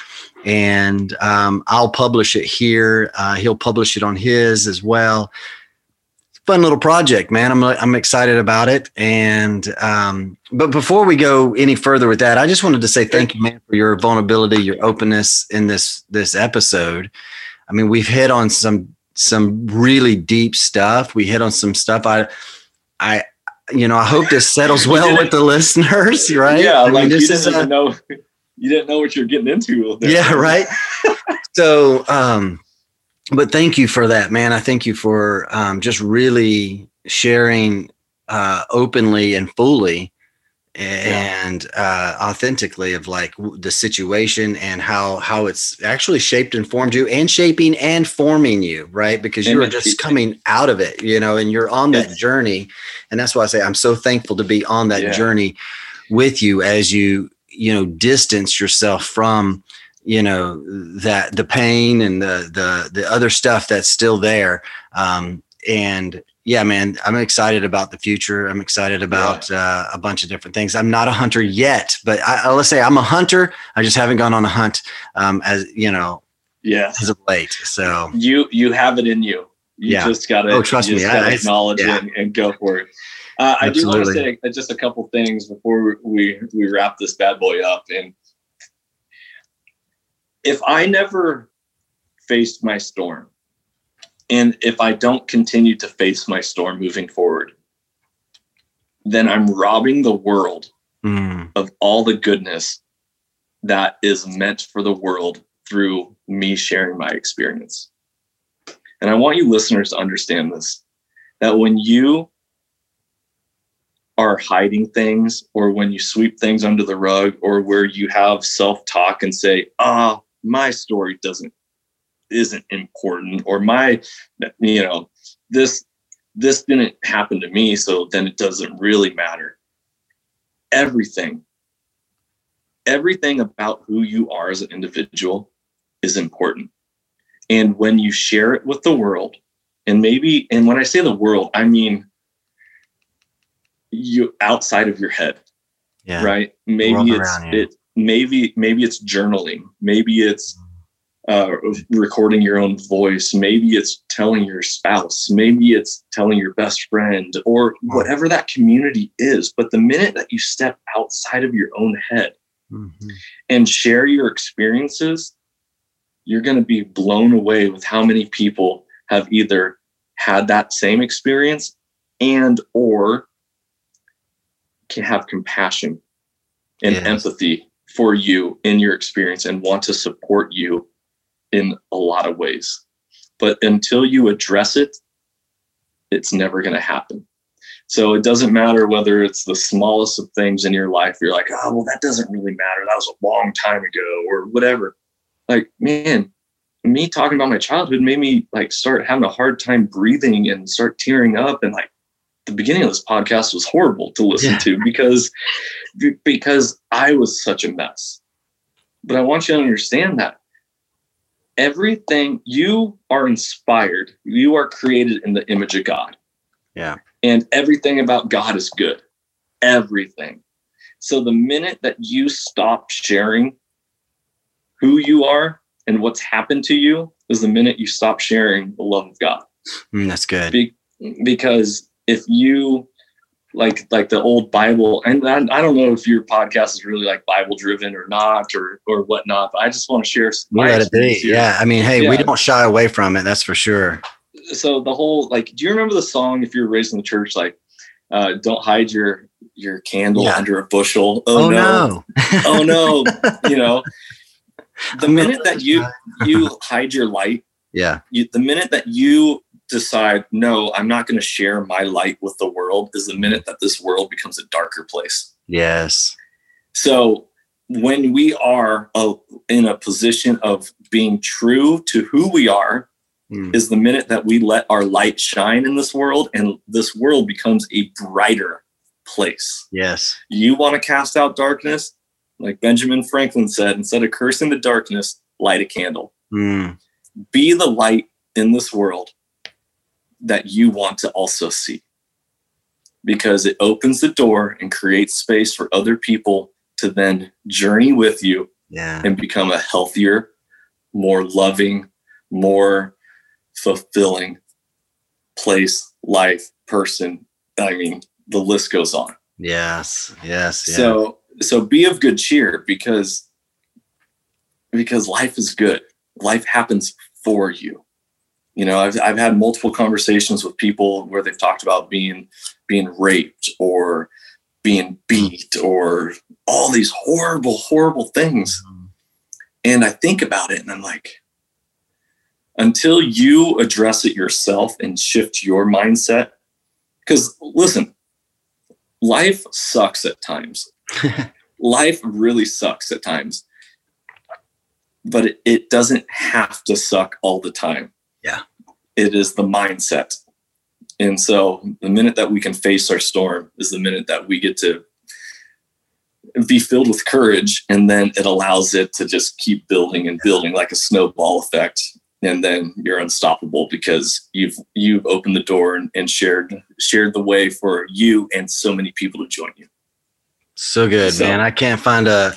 Speaker 1: and um, I'll publish it here. Uh, he'll publish it on his as well. Fun little project, man. I'm I'm excited about it. And um, but before we go any further with that, I just wanted to say thank you, man, for your vulnerability, your openness in this this episode. I mean, we've hit on some some really deep stuff. We hit on some stuff. I I you know, I hope this settles well with the listeners, right?
Speaker 2: Yeah, I like mean, you didn't even know you didn't know what you're getting into.
Speaker 1: Yeah, right. so, um, but thank you for that, man. I thank you for um, just really sharing uh, openly and fully and uh, authentically of like the situation and how how it's actually shaped and formed you and shaping and forming you right because you are just coming out of it you know and you're on that journey and that's why i say i'm so thankful to be on that yeah. journey with you as you you know distance yourself from you know that the pain and the the the other stuff that's still there um and yeah, man, I'm excited about the future. I'm excited about yeah. uh, a bunch of different things. I'm not a hunter yet, but I, let's say I'm a hunter. I just haven't gone on a hunt um, as you know,
Speaker 2: yeah,
Speaker 1: as of late. So
Speaker 2: you you have it in you. You
Speaker 1: yeah.
Speaker 2: just gotta
Speaker 1: oh, trust me,
Speaker 2: I, acknowledge yeah. it and, and, go for it. Uh, I do want to say just a couple things before we we wrap this bad boy up. And if I never faced my storm, and if I don't continue to face my storm moving forward, then I'm robbing the world mm. of all the goodness that is meant for the world through me sharing my experience. And I want you listeners to understand this that when you are hiding things, or when you sweep things under the rug, or where you have self talk and say, ah, oh, my story doesn't isn't important or my you know this this didn't happen to me so then it doesn't really matter. Everything everything about who you are as an individual is important. And when you share it with the world and maybe and when i say the world i mean you outside of your head yeah. right maybe it's it maybe maybe it's journaling maybe it's uh, recording your own voice. Maybe it's telling your spouse. Maybe it's telling your best friend or whatever that community is. But the minute that you step outside of your own head mm-hmm. and share your experiences, you're going to be blown away with how many people have either had that same experience and or can have compassion and yes. empathy for you in your experience and want to support you in a lot of ways. But until you address it, it's never going to happen. So it doesn't matter whether it's the smallest of things in your life. You're like, oh, well, that doesn't really matter. That was a long time ago or whatever. Like, man, me talking about my childhood made me like start having a hard time breathing and start tearing up. And like the beginning of this podcast was horrible to listen yeah. to because, because I was such a mess. But I want you to understand that everything you are inspired, you are created in the image of God.
Speaker 1: Yeah.
Speaker 2: And everything about God is good. Everything. So the minute that you stop sharing who you are and what's happened to you is the minute you stop sharing the love of God.
Speaker 1: Mm, that's good.
Speaker 2: Be- because if you like like the old Bible. And I, I, don't know if your podcast is really like Bible driven or not or or whatnot. But I just want to share.
Speaker 1: My let it be. Here. Yeah, I mean, hey, yeah. we don't shy away from it. That's for sure.
Speaker 2: So the whole like, do you remember the song? If you were raised in the church, like, uh, don't hide your your candle yeah. under a bushel. Oh, oh no! no. oh no! You know, the minute that you you hide your light,
Speaker 1: yeah,
Speaker 2: you, the minute that you decide, no, I'm not going to share my light with the world is the minute that this world becomes a darker place.
Speaker 1: Yes.
Speaker 2: So when we are uh, in a position of being true to who we are mm. is the minute that we let our light shine in this world and this world becomes a brighter place.
Speaker 1: Yes.
Speaker 2: You want to cast out darkness? Like Benjamin Franklin said, instead of cursing the darkness, light a candle.
Speaker 1: Mm.
Speaker 2: Be the light in this world that you want to also see because it opens the door and creates space for other people to then journey with you
Speaker 1: yeah.
Speaker 2: and become a healthier, more loving, more fulfilling place, life, person. I mean, the list goes on.
Speaker 1: Yes, yes.
Speaker 2: Yeah. So, so be of good cheer because because life is good. Life happens for you. You know, I've I've had multiple conversations with people where they've talked about being being raped or being beat or all these horrible, horrible things. Mm-hmm. And I think about it and I'm like, until you address it yourself and shift your mindset, because listen, life sucks at times. life really sucks at times, but it, it doesn't have to suck all the time.
Speaker 1: Yeah.
Speaker 2: It is the mindset and so the minute that we can face our storm is the minute that we get to be filled with courage. And then it allows it to just keep building and building like a snowball effect. And then you're unstoppable because you've you've opened the door and, and shared shared the way for you and so many people to join you.
Speaker 1: So good, so, man. I can't find a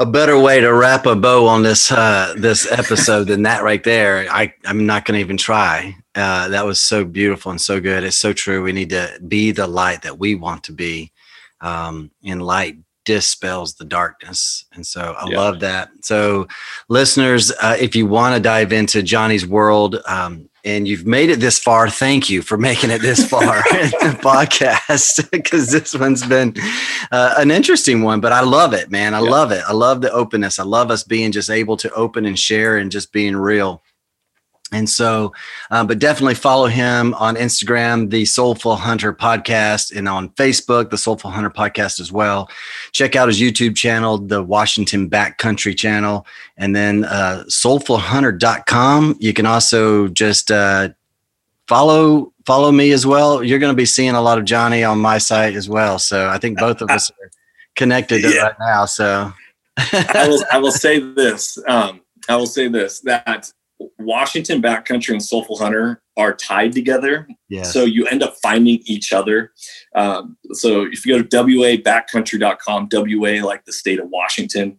Speaker 1: a better way to wrap a bow on this uh, this episode than that right there. I I'm not going to even try. Uh, that was so beautiful and so good. It's so true. We need to be the light that we want to be, um, and light dispels the darkness. And so I yeah. love that. So, listeners, uh, if you want to dive into Johnny's world, um, and you've made it this far, thank you for making it this far in the podcast because this one's been uh, an interesting one. But I love it, man. I yeah. love it. I love the openness. I love us being just able to open and share and just being real. And so, uh, but definitely follow him on Instagram, the Soulful Hunter podcast, and on Facebook, the Soulful Hunter podcast as well. Check out his YouTube channel, the Washington Backcountry channel, and then uh, soulfulhunter.com. You can also just uh, follow follow me as well. You're going to be seeing a lot of Johnny on my site as well. So I think both of us are connected yeah. right now. So
Speaker 2: I will I will say this. Um, I will say this that Washington Backcountry and Soulful Hunter are tied together.
Speaker 1: Yes.
Speaker 2: So you end up finding each other. Um, so if you go to wabackcountry.com, WA like the state of Washington,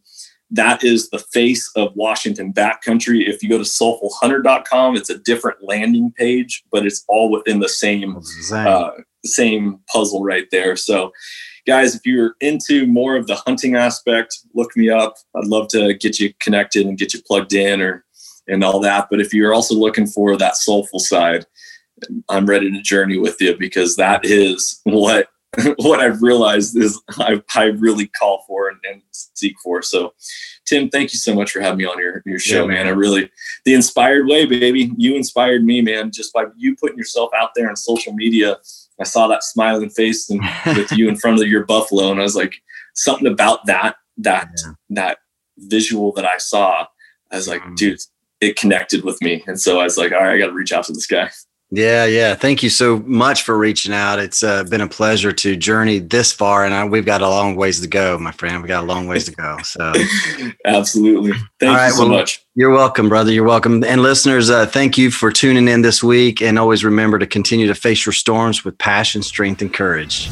Speaker 2: that is the face of Washington Backcountry. If you go to soulfulhunter.com, it's a different landing page, but it's all within the same uh, same puzzle right there. So guys, if you're into more of the hunting aspect, look me up. I'd love to get you connected and get you plugged in or and all that. But if you're also looking for that soulful side, I'm ready to journey with you because that is what what I've realized is I, I really call for and, and, seek for. So, Tim, thank you so much for having me on your, your show, yeah, man. I really, the inspired way, baby. You inspired me, man, just by you putting yourself out there on social media. I saw that smiling face and with you in front of your buffalo, and I was like, something about that, that, yeah. that visual that I saw. I was like, mm. dude, it connected with me. And so I was like, all right, I got to reach out to this guy.
Speaker 1: Yeah, yeah. Thank you so much for reaching out. It's uh, been a pleasure to journey this far, and I, we've got a long ways to go, my friend. We got a long ways to go. So,
Speaker 2: absolutely. Thank you so well, much.
Speaker 1: You're welcome, brother. You're welcome. And listeners, uh, thank you for tuning in this week. And always remember to continue to face your storms with passion, strength, and courage.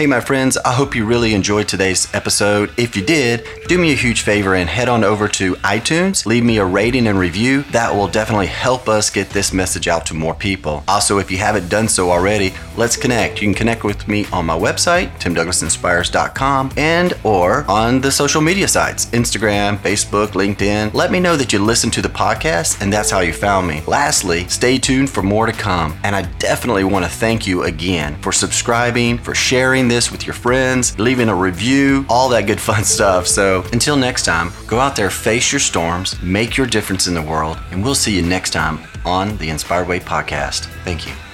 Speaker 1: Hey, my friends, I hope you really enjoyed today's episode. If you did, do me a huge favor and head on over to iTunes, leave me a rating and review. That will definitely help us get this message out to more people. Also, if you haven't done so already, let's connect. You can connect with me on my website, timdouglasinspires.com, and or on the social media sites, Instagram, Facebook, LinkedIn. Let me know that you listened to the podcast and that's how you found me. Lastly, stay tuned for more to come. And I definitely want to thank you again for subscribing, for sharing this with your friends, leaving a review, all that good fun stuff. So until next time, go out there, face your storms, make your difference in the world, and we'll see you next time on the Inspired Way podcast. Thank you.